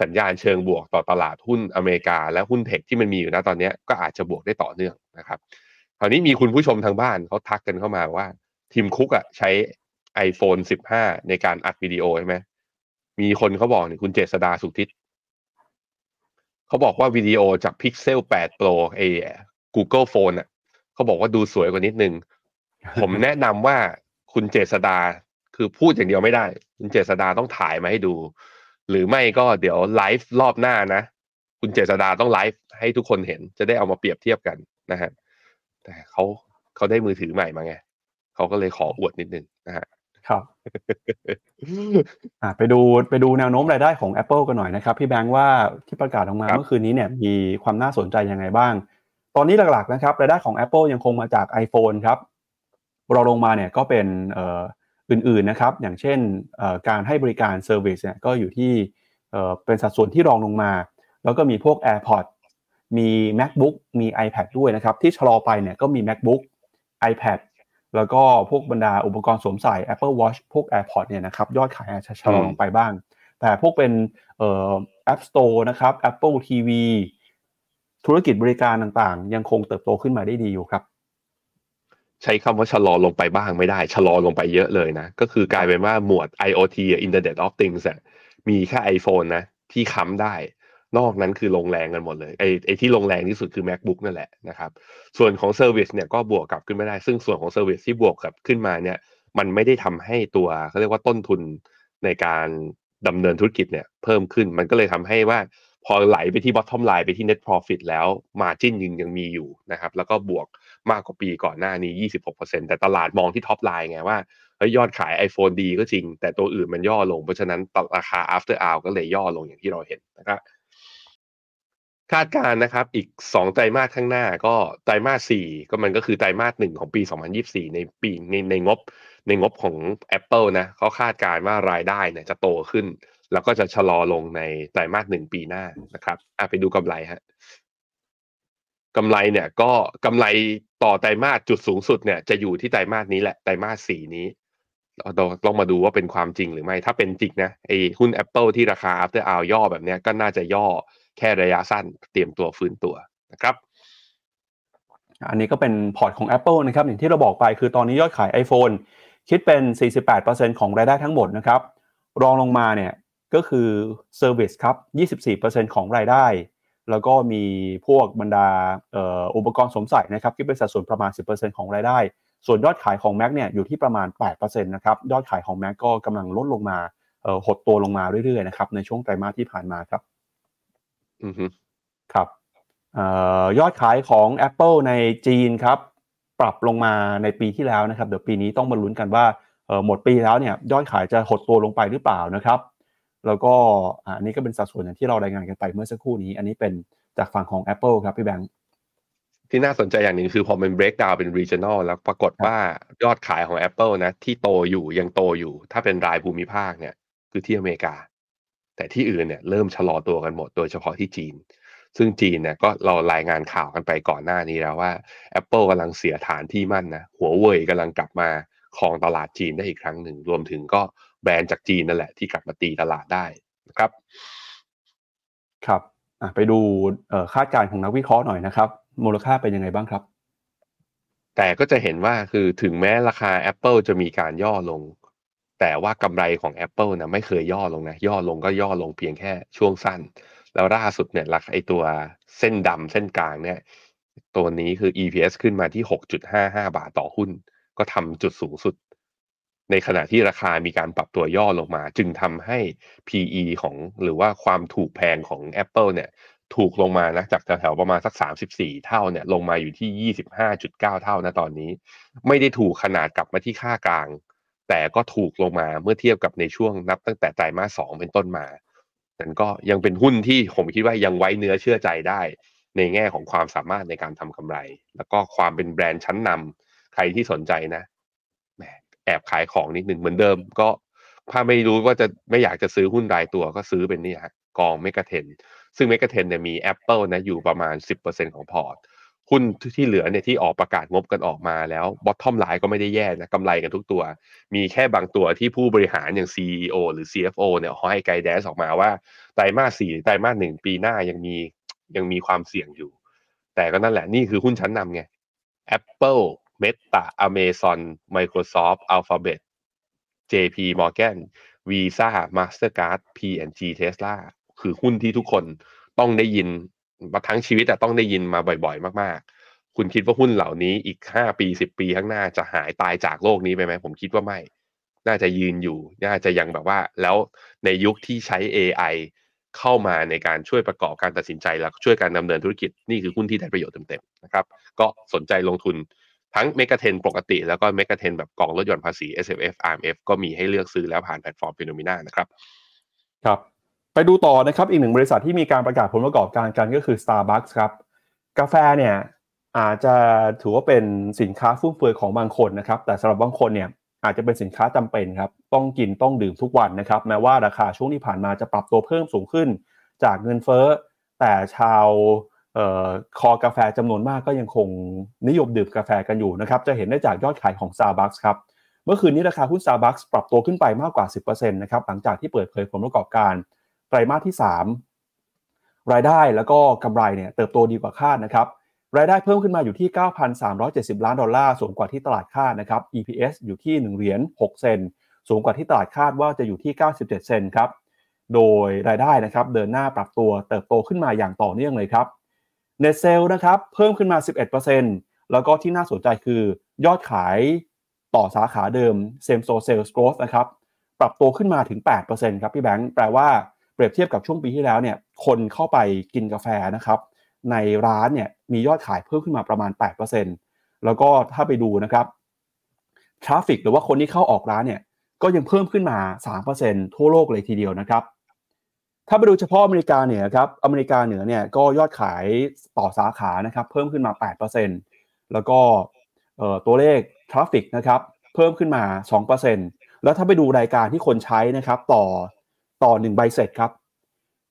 สัญญาณเชิงบวกต่อตลาดหุ้นอเมริกา และหุ้นเทคที่มันมีอยู่นะตอนนี้ก็อาจจะบวกได้ต่อเนื่องนะครับคราวนี้มีคุณผู้ชมทางบ้านเขาทักกันเข้ามาว่าทีมคุกอะใช้ iPhone 15 ในการอัดวิดีโอใช่ไหม มีคนเขาบอกนี่คุณเจษดาสุขทิศเขาบอกว่าวิดีโอจาก Pixel 8 Pro ไอ้ Google Phone อะเขาบอกว่าดูสวยกว่านิดนึง ผมแนะนำว่าคุณเจษดาคือพูดอย่างเดียวไม่ได้ คุณเจษดาต้องถ่ายมาให้ดู หรือไม่ก็เดี๋ยวไลฟ์รอบหน้านะ คุณเจษดาต้องไลฟ์ให้ทุกคนเห็น จะได้เอามาเปรียบเทียบกันนะฮะแต่เขาเขาได้มือถือใหม่มาไงเขาก็เลยขออวดนิดนึงนะฮะ ครับอ่าไปดูไปดูแนวโน้มรายได้ของ Apple กันหน่อยนะครับ พี่แบงค์ว่าที่ประกาศออกมาครับเมื่อคืนนี้เนี่ยมีความน่าสนใจยังไงบ้าง ตอนนี้หลักๆนะครับรายได้ของ Apple ยังคงมาจาก iPhone ครับเราลงมาเนี่ยก็เป็นเอ่ออื่นๆนะครับ อย่างเช่นเอ่อการให้บริการ service เนี่ยก็อยู่ที่เอ่อเป็นสัดส่วนที่รองลงมา แล้วก็มีพวก AirPods มี MacBook มี iPad ด้วยนะครับ ที่ชะลอไปเนี่ยก็มี MacBook iPad แล้วก็พวกบรรดาอุปกรณ์สวมใส่ Apple Watch พวก AirPods เนี่ยนะครับยอดขายอาจจะชะลอลงไปบ้าง แต่พวกเป็นเอ่อ App Store นะครับ Apple TV ธุรกิจบริการต่างๆ ยังคงเติบโตขึ้นมาได้ดีอยู่ครับ ใช้คำว่าชะลอลงไปบ้างไม่ได้ ชะลอลงไปเยอะเลยนะ ก็คือกลายเป็นว่าหมวด IoT Internet of Things มีแค่ iPhone นะ ที่ค้ำได้ นอกนั้นคือลงแรงกันหมดเลยไอ้ไอ้ที่ลงแรงที่สุดคือ MacBook นั่นแหละนะครับ ส่วนของ Service เนี่ยก็บวกกลับขึ้นไม่ได้ ซึ่งส่วนของ Service ที่บวกกลับขึ้นมาเนี่ย มันไม่ได้ทำให้ตัวเขาเรียกว่าต้นทุนในการดำเนินธุรกิจเนี่ยเพิ่มขึ้น มันก็เลยทำให้ว่าพอไหลไปที่ bottom line ไปที่ net profit แล้ว margin ยังยังมีอยู่นะครับ แล้วก็บวกมากกว่าปีก่อนหน้านี้ 26%แต่ตลาดมองที่ top line ไงว่าเฮ้ยยอดขาย iPhone ดีก็จริง แต่ตัวอื่นมันย่อลง เพราะฉะนั้นราคา after hour ก็เลยย่อลงอย่างที่เราเห็นนะครับ คาดการณ์นะครับอีก 2 ไตรมาสข้างหน้าก็ไตรมาส 4 ก็มันก็คือไตรมาส1ของปี 2024 ในปีในในงบในงบของ Apple นะเขาคาดการณ์ว่ารายได้เนี่ยจะโตขึ้น แล้วก็จะชะลอลงในไตรมาส1ปีหน้านะครับอะไปดูกำไรฮะกำไรเนี่ยก็กำไรต่อไตรมาสจุดสูงสุดเนี่ยจะอยู่ที่ไตรมาสนี้แหละไตรมาส 4 นี้เราต้องมาดูว่าเป็นความจริงหรือไม่ ถ้าเป็นจริงนะไอ้หุ้น Apple ที่ราคา after hour ย่อแบบเนี้ยก็น่าจะย่อ แค่ระยะสั้นเตรียมตัวฟื้นตัวนะครับอันนี้ก็เป็นพอร์ตของ Apple นะครับอย่างที่เราบอกไปคือตอนนี้ยอดขาย iPhone คิดเป็น 48%ของรายได้ทั้งหมดนะครับรองลงมาเนี่ยก็คือ Service ครับ 24%ของรายได้ แล้วก็มีพวกบรรดาอุปกรณ์สวมใส่นะครับคิดเป็นสัดส่วนประมาณ 10%ของรายได้ ส่วนยอดขายของ Mac เนี่ยอยู่ที่ประมาณ 8%นะครับยอดขายของ Mac ก็กำลังลดลงมาหดตัวลงมาเรื่อยๆนะครับในช่วงไตรมาสที่ผ่านมาครับ อือฮึครับเออยอดขายของ Apple ในจีนครับ ปรับลงมาในปีที่แล้วนะครับเดี๋ยวปีนี้ต้องมาลุ้นกันว่าเอ่อหมดปีแล้วเนี่ยยอดขายจะหดตัวลงไปหรือเปล่านะครับ แล้วก็อะอันนี้ก็เป็นสัดส่วนอย่างที่เรารายงานกันไปเมื่อสักครู่นี้ อันนี้เป็นจากฝั่งของ Apple ครับพี่แบงค์ที่น่าสนใจอย่างหนึ่งคือพอมัน break down เป็น regional แล้วปรากฏว่ายอดขายของ Apple นะที่โตอยู่ยังโตอยู่ ถ้าเป็นรายภูมิภาคเนี่ยคือที่อเมริกา แต่ที่อื่นเนี่ยเริ่มชะลอตัวกันหมดโดยเฉพาะที่จีน ซึ่งจีนเนี่ยก็เรารายงานข่าวกันไปก่อนหน้านี้แล้วว่า Apple กำลังเสียฐานที่มั่นนะหัวเว่ยกำลังกลับมาครองตลาดจีนได้อีกครั้งหนึ่ง รวมถึงก็แบรนด์จากจีนนั่นแหละที่กลับมาตีตลาดได้นะครับครับอะไปดูเอ่อคาดการณ์ของนักวิเคราะห์หน่อยนะครับ มูลค่าเป็นยังไงบ้างครับ แต่ก็จะเห็นว่าคือถึงแม้ราคา Apple จะมีการย่อลง แต่ว่ากำไรของ Apple นะไม่เคยย่อลงนะ ย่อลงก็ย่อลงเพียงแค่ช่วงสั้น แล้วล่าสุดเนี่ยราคาไอตัวเส้นดำเส้นกลางเนี่ย ตัวนี้คือ EPS ขึ้นมาที่ 6.55 บาทต่อหุ้น ก็ทำจุดสูงสุด ในขณะที่ราคามีการปรับตัวย่อลงมา จึงทำให้ PE ของหรือว่าความถูกแพงของ Apple เนี่ย ถูกลงมานะจากแถวๆประมาณสัก 34 เท่าเนี่ยลงมาอยู่ที่ 25.9 เท่านะตอนนี้ ไม่ได้ถูกขนาดกลับมาที่ค่ากลาง แต่ก็ถูกลงมาเมื่อเทียบกับในช่วงนับตั้งแต่ไตรมาสสองเป็นต้นมานั้นก็ยังเป็นหุ้นที่ผมคิดว่ายังไว้เนื้อเชื่อใจได้ ในแง่ของความสามารถในการทำกำไร แล้วก็ความเป็นแบรนด์ชั้นนำใครที่สนใจนะแหมแอบขายของนิดหนึ่งเหมือนเดิมก็ถ้าไม่รู้ว่าจะไม่อยากจะซื้อหุ้นรายตัวก็ซื้อเป็นนี่ฮะกองเมกะเทน ซึ่งเมกะเทนเนี่ยมี Apple นะอยู่ประมาณ 10%ของพอร์ต หุ้นที่เหลือเนี่ยที่ออกประกาศงบกันออกมาแล้วบอททอมไลน์ก็ไม่ได้แย่นะกำไรกันทุกตัว มีแค่บางตัวที่ผู้บริหารอย่าง CEO หรือ CFO เนี่ยเขาให้ไกด์แดนออกมาว่าไตรมาสสี่ไตรมาสหนึ่งปีหน้ายังมียังมีความเสี่ยงอยู่ แต่ก็นั่นแหละนี่คือหุ้นชั้นนำไง Apple Meta Amazon Microsoft Alphabet JP Morgan Visa Mastercard P&G Tesla คือหุ้นที่ทุกคนต้องได้ยิน มาทั้งชีวิตแต่ต้องได้ยินมาบ่อยๆ มากๆ คุณคิดว่าหุ้นเหล่านี้อีกห้าปีสิบปีข้างหน้าจะหายตายจากโลกนี้ไปไหมผมคิดว่าไม่ น่าจะยืนอยู่ น่าจะยังแบบว่า แล้วในยุคที่ใช้ AI เข้ามาในการช่วยประกอบการตัดสินใจแล้วช่วยการดำเนินธุรกิจนี่คือหุ้นที่ได้ประโยชน์เต็มๆนะครับก็สนใจลงทุนทั้ง MEGA 10ปกติ แล้วก็ MEGA 10แบบกองลดหย่อนภาษี S F F R M F ก็มีให้เลือกซื้อแล้วผ่านแพลตฟอร์ม Finnomena นะครับ ครับ ไปดูต่อนะครับอีกหนึ่งบริษัทที่มีการประกาศผลประกอบการกันก็คือ Starbucks ครับกาแฟเนี่ยอาจจะถือว่าเป็นสินค้าฟุ่มเฟือยของบางคนนะครับแต่สำหรับบางคนเนี่ยอาจจะเป็นสินค้าจำเป็นครับต้องกินต้องดื่มทุกวันนะครับแม้ว่าราคาช่วงที่ผ่านมาจะปรับตัวเพิ่มสูงขึ้น จากเงินเฟ้อ แต่ชาวออคอกาแฟจำนวนมากก็ยังคงนิยมดื่มกาแฟกันอยู่นะครับจะเห็นได้จากยอดขายของ Starbucks ครับเมื่อคืนนี้ราคาหุ้น Starbucks ปรับตัวขึ้นไปมากกว่า 10%นะครับหลังจากที่เปิดเผยผลประกอบการ ไตรมาสที่ 3 รายได้แล้วก็กำไรเนี่ยเติบโตดีกว่าคาดนะครับรายได้เพิ่มขึ้นมาอยู่ที่ 9,370 ล้านดอลลาร์สูงกว่าที่ตลาดคาดนะครับ EPS อยู่ที่1เหรียญ6เซนสูงกว่าที่ตลาดคาดว่าจะอยู่ที่ 97 เซนครับโดยรายได้นะครับเดินหน้าปรับตัวเติบโตขึ้นมาอย่างต่อเนื่องเลยครับ Net Sale นะครับเพิ่มขึ้นมา 11%แล้วก็ที่น่าสนใจคือยอดขายต่อสาขาเดิม Same Store Sales Growth นะครับปรับตัวขึ้นมาถึง 8%ครับพี่แบงค์แปลว่า เปรียบเทียบกับช่วงปีที่แล้วเนี่ยคนเข้าไปกินกาแฟนะครับในร้านเนี่ยมียอดขายเพิ่มขึ้นมาประมาณ 8%แล้วก็ถ้าไปดูนะครับทราฟิกหรือว่าคนที่เข้าออกร้านเนี่ยก็ยังเพิ่มขึ้นมา 3%ทั่วโลกเลยทีเดียวนะครับ ถ้าไปดูเฉพาะอเมริกาเหนือครับ อเมริกาเหนือเนี่ยก็ยอดขายต่อสาขานะครับเพิ่มขึ้นมา 8%แล้วก็ตัวเลข traffic นะครับเพิ่มขึ้นมา 2%แล้วถ้าไปดูรายการที่คนใช้นะครับต่อ ต่อ1ใบเสร็จครับ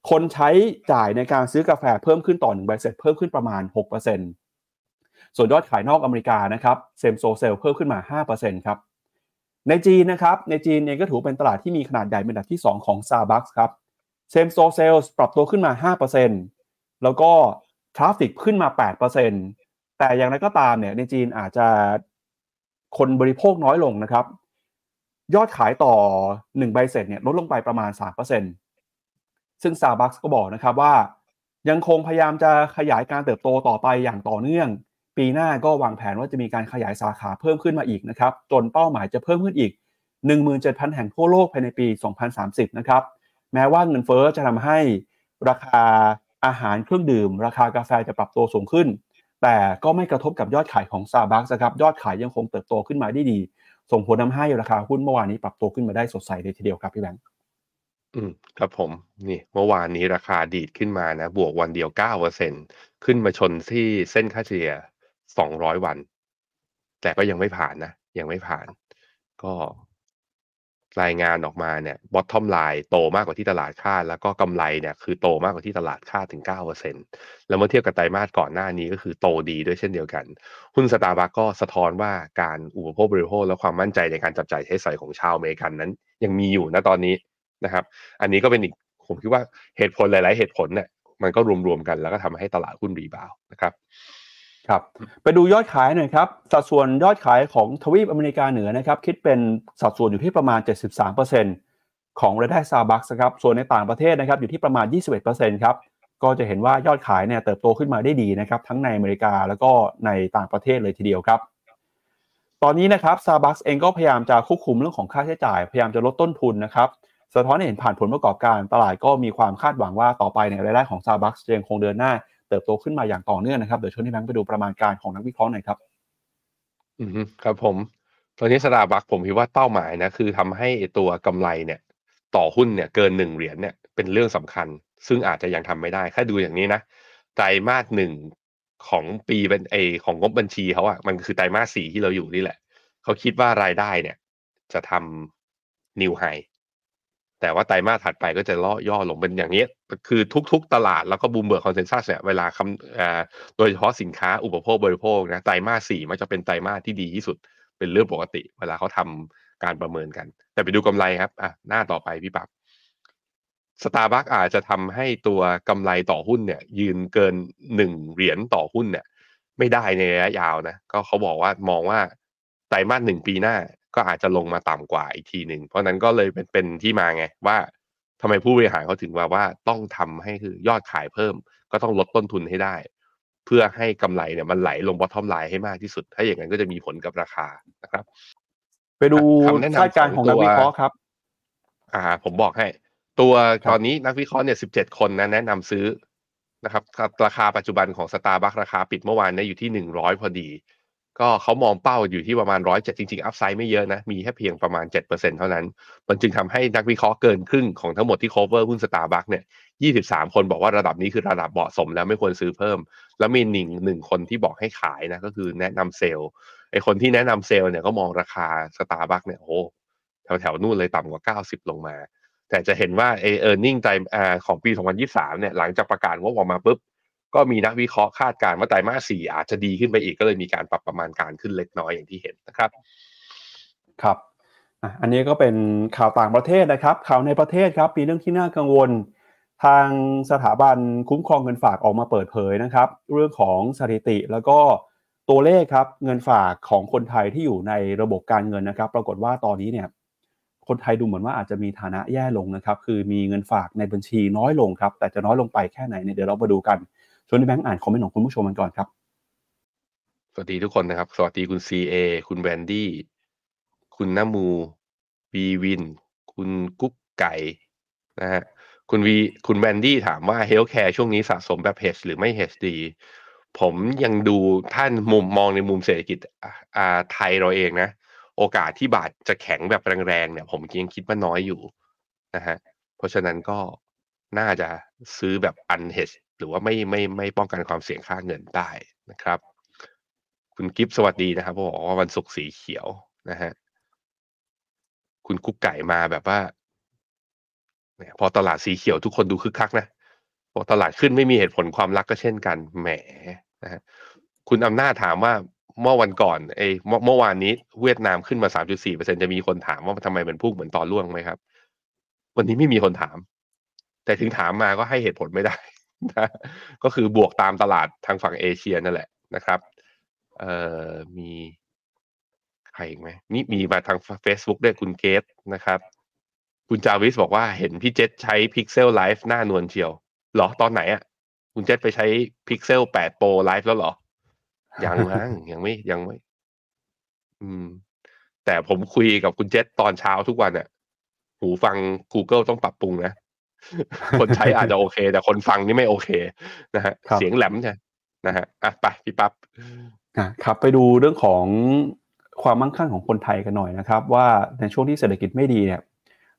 คนใช้จ่ายในการซื้อกาแฟเพิ่มขึ้นต่อ1ใบเสร็จเพิ่มขึ้นประมาณ 6%ส่วนยอดขายนอกอเมริกานะครับ same-store sales เพิ่มขึ้นมา 5%ครับในจีนนะครับในจีนเองก็ถือเป็นตลาดที่มีขนาดใหญ่เป็นอันดับที่ 2 ของ Starbucks ครับsame-store sales ปรับตัวขึ้นมา 5%แล้วก็ traffic ขึ้นมา 8%แต่อย่างไรก็ตามเนี่ยในจีนอาจจะคนบริโภคน้อยลงนะครับ ยอดขายต่อ1ใบเสร็จเนี่ยลดลงไปประมาณ 3%ซึ่ง Starbucks ก็บอกนะครับว่า ยังคงพยายามจะขยายการเติบโตต่อไปอย่างต่อเนื่อง ปีหน้าก็วางแผนว่าจะมีการขยายสาขาเพิ่มขึ้นมาอีกนะครับจนเป้าหมายจะเพิ่มขึ้นอีก 17,000 แห่งทั่วโลกภายในปี 2030 นะครับแม้ว่าเงินเฟอ้อจะทำให้ราคาอาหารเครื่องดื่ม ราคากาแฟจะปรับตัวสูงขึ้น แต่ก็ไม่กระทบกับยอดขายของ Starbucks นะครับยอดขายยังคงเติบโตขึ้นมาได้ดี ส่งผลทาให้ราคาหุ้นเมื่อวานนี้ปรับตัวขึ้นมาได้สดใสเลยทีเดียวครับพี่แบงค์อืมครับผมนี่เมื่อวานนี้ราคาดีดขึ้นมานะบวกวันเดียวเก้าเปอร์เซ็นขึ้นมาชนที่เส้นค่าเฉลี่ยสองร้อยวัน แต่ก็ยังไม่ผ่านนะ ยังไม่ผ่าน ก็ รายงานออกมาเนี่ย bottom line โตมากกว่าที่ตลาดคาด แล้วก็กำไรเนี่ยคือโตมากกว่าที่ตลาดคาดถึง 9%แล้วเมื่อเทียบกับไตรมาสก่อนหน้านี้ก็คือโตดีด้วยเช่นเดียวกัน หุ้นสตาร์บัคก็สะท้อนว่าการอุปโภคบริโภคและความมั่นใจในการจับจ่ายใช้สอยของชาวอเมริกันนั้น ยังมีอยู่นะตอนนี้นะครับ อันนี้ก็เป็นอีกผมคิดว่าเหตุผลหลาย ๆ เหตุผลเนี่ยมันก็รวม ๆ กันแล้วก็ทำให้ตลาดหุ้นรีบาวนะครับ ครับไปดูยอดขายหน่อยครับ สัดส่วนยอดขายของทวีปอเมริกาเหนือนะครับคิดเป็นสัดส่วนอยู่ที่ประมาณ 73%ของรายได้ซาบักส์ครับส่วนในต่างประเทศนะครับอยู่ที่ประมาณ 21%ครับก็จะเห็นว่ายอดขายเนี่ยเติบโตขึ้นมาได้ดีนะครับทั้งในอเมริกาแล้วก็ในต่างประเทศเลยทีเดียวครับ ตอนนี้นะครับซาบักส์เองก็พยายามจะควบคุมเรื่องของค่าใช้จ่าย พยายามจะลดต้นทุนนะครับสะท้อนเห็นผ่านผลประกอบการตลาดก็มีความคาดหวังว่าต่อไปในรายได้ของ Starbucks จะยังคงเดินหน้า เติบโตขึ้นมาอย่างต่อเนื่องนะครับเดี๋ยวชวนที่แบงค์ไปดูประมาณการของนักวิเคราะห์หน่อยครับอืมครับผมตอนนี้สตาร์บัคผมคิดว่าเป้าหมายนะคือทำให้ตัวกำไรเนี่ย ต่อหุ้นเนี่ยเกินหนึ่งเหรียญเนี่ยเป็นเรื่องสำคัญ ซึ่งอาจจะยังทำไม่ได้แค่ดูอย่างนี้นะไตรมาสหนึ่งของปีเป็นเอของงบบัญชีเขาอะมันคือไตรมาสสี่ที่เราอยู่นี่แหละ เขาคิดว่ารายได้เนี่ย จะทำ new high แต่ว่าไตรมาสถัดไปก็จะร่อยหรอลงเป็นอย่างนี้ คือทุกๆตลาดแล้วก็ Bloomberg consensus เนี่ยเวลาทำโดยเฉพาะสินค้าอุปโภคบริโภคนะไตรมาสสี่มันจะเป็นไตรมาสที่ดีที่สุดเป็นเรื่องปกติ เวลาเขาทำการประเมินกัน แต่ไปดูกำไรครับอะหน้าต่อไปพี่ปั๊บสตาร์บัคอาจจะทำให้ตัวกำไรต่อหุ้นเนี่ย ยืนเกินหนึ่งเหรียญต่อหุ้นเนี่ย ไม่ได้ในระยะยาวนะก็เขาบอกว่ามองว่าไตรมาสหนึ่งปีหน้า ก็อาจจะลงมาต่ำกว่าอีกทีหนึ่งเพราะนั้นก็เลยเป็นเป็นที่มาไงว่าทำไมผู้บริหารเขาถึงว่าว่าต้องทำให้คือยอดขายเพิ่ม ก็ต้องลดต้นทุนให้ได้ เพื่อให้กำไรเนี่ยมันไหลลงบอททอมไลน์ให้มากที่สุด ถ้าอย่างนั้นก็จะมีผลกับราคานะครับ ไปดูคาดการณ์ของนักวิเคราะห์ครับ อ่า ผมบอกให้ ตัวตอนนี้นักวิเคราะห์เนี่ยสิบเจ็ดคนนะแนะนำซื้อนะครับ ราคาปัจจุบันของสตาร์บัคราคาปิดเมื่อวานเนี่ยอยู่ที่หนึ่งร้อยพอดี ก็เขามองเป้าอยู่ที่ประมาณร้อยเจ็ดจริงๆ upside ไม่เยอะนะ มีแค่เพียงประมาณเจ็ดเปอร์เซ็นต์เท่านั้น มันจึงทำให้นักวิเคราะห์เกินครึ่งของทั้งหมดที่ cover หุ้นสตาร์บัคเนี่ยยี่สิบสามคนบอกว่าระดับนี้คือระดับเหมาะสมแล้วไม่ควรซื้อเพิ่ม แล้วมีหนึ่งหนึ่งคนที่บอกให้ขายนะก็คือแนะนำ sell ไอ้คนที่แนะนำ sell เนี่ยก็มองราคาสตาร์บัคเนี่ยโอ้แถวแถวนู่นเลยต่ำกว่าเก้าสิบลงมา แต่จะเห็นว่าไอเออร์เน็งใจของปี2023เนี่ยหลังจากประกาศว่าออกมาปุ๊บ ก็มีนักวิเคราะห์คาดการณ์ว่าไตรมาสสี่อาจจะดีขึ้นไปอีกก็เลยมีการปรับประมาณการขึ้นเล็กน้อยอย่างที่เห็นนะครับ ครับอันนี้ก็เป็นข่าวต่างประเทศนะครับ ข่าวในประเทศครับมีเรื่องที่น่ากังวล ทางสถาบันคุ้มครองเงินฝากออกมาเปิดเผยนะครับ เรื่องของสถิติแล้วก็ตัวเลขครับเงินฝากของคนไทยที่อยู่ในระบบการเงินนะครับ ปรากฏว่าตอนนี้เนี่ยคนไทยดูเหมือนว่าอาจจะมีฐานะแย่ลงนะครับ คือมีเงินฝากในบัญชีน้อยลงครับ แต่จะน้อยลงไปแค่ไหนเนี่ยเดี๋ยวเรามาดูกัน ชวนแบงค์อ่านคอมเมนต์ของคุณผู้ชมกันก่อนครับ สวัสดีทุกคนนะครับ สวัสดีคุณซีเอคุณแวนดี้ คุณน้ามูบีวิน คุณกุ๊กไก่นะฮะ คุณวี คุณแวนดี้ถามว่า healthcare ช่วงนี้สะสมแบบเฮชหรือไม่เฮชดี ผมยังดูท่านมุมมองในมุมเศรษฐกิจอ่าไทยเราเองนะ โอกาสที่บาทจะแข็งแบบแรงๆเนี่ย ผมยังคิดว่าน้อยอยู่นะฮะ เพราะฉะนั้นก็ น่าจะซื้อแบบอันเฮชหรือว่าไม่ไม่ไม่ป้องกันความเสี่ยงค่าเงินได้นะครับ คุณกิฟสวัสดีนะครับบอกว่าวันศุกร์สีเขียวนะฮะคุณกุ๊กไก่มาแบบว่าพอตลาดสีเขียวทุกคนดูคึกคักนะพอตลาดขึ้นไม่มีเหตุผลความรักก็เช่นกันแหมนะฮะคุณอำนาจถามว่าเมื่อวันก่อนเอเมื่อวานนี้เวียดนามขึ้นมาสามจุดสี่เปอร์เซ็นจะมีคนถามว่าทำไมมันพุ่งเหมือนตอนล่วงไหมครับ วันนี้ไม่มีคนถาม แต่ถึงถามมาก็ให้เหตุผลไม่ได้นะก็คือบวกตามตลาดทางฝั่งเอเชียนั่นแหละนะครับเอ่อมีใครอีกไหมนี่มีมาทาง Facebook ด้วยคุณเกตนะครับคุณจาวิสบอกว่าเห็นพี่เจษใช้ Pixel Live หน้านวลเชียว หรอตอนไหนอะ่ะ คุณเจษไปใช้ Pixel 8 Pro Live แล้วหรอ ยังมั้งยังไม่ยังไม่ อืม แต่ผมคุยกับคุณเจษตอนเช้าทุกวันอะ่ะ หูฟัง Google ต้องปรับปรุงนะ คนใช้อาจจะโอเค แต่คนฟังนี่ไม่โอเคนะฮะเสียงแหลมใช่นะฮะอะไปพี่ปับ๊บครับไปดูเรื่องของความมั่งคั่งของคนไทยกันหน่อยนะครับ ว่าในช่วงที่เศรษฐกิจไม่ดีเนี่ย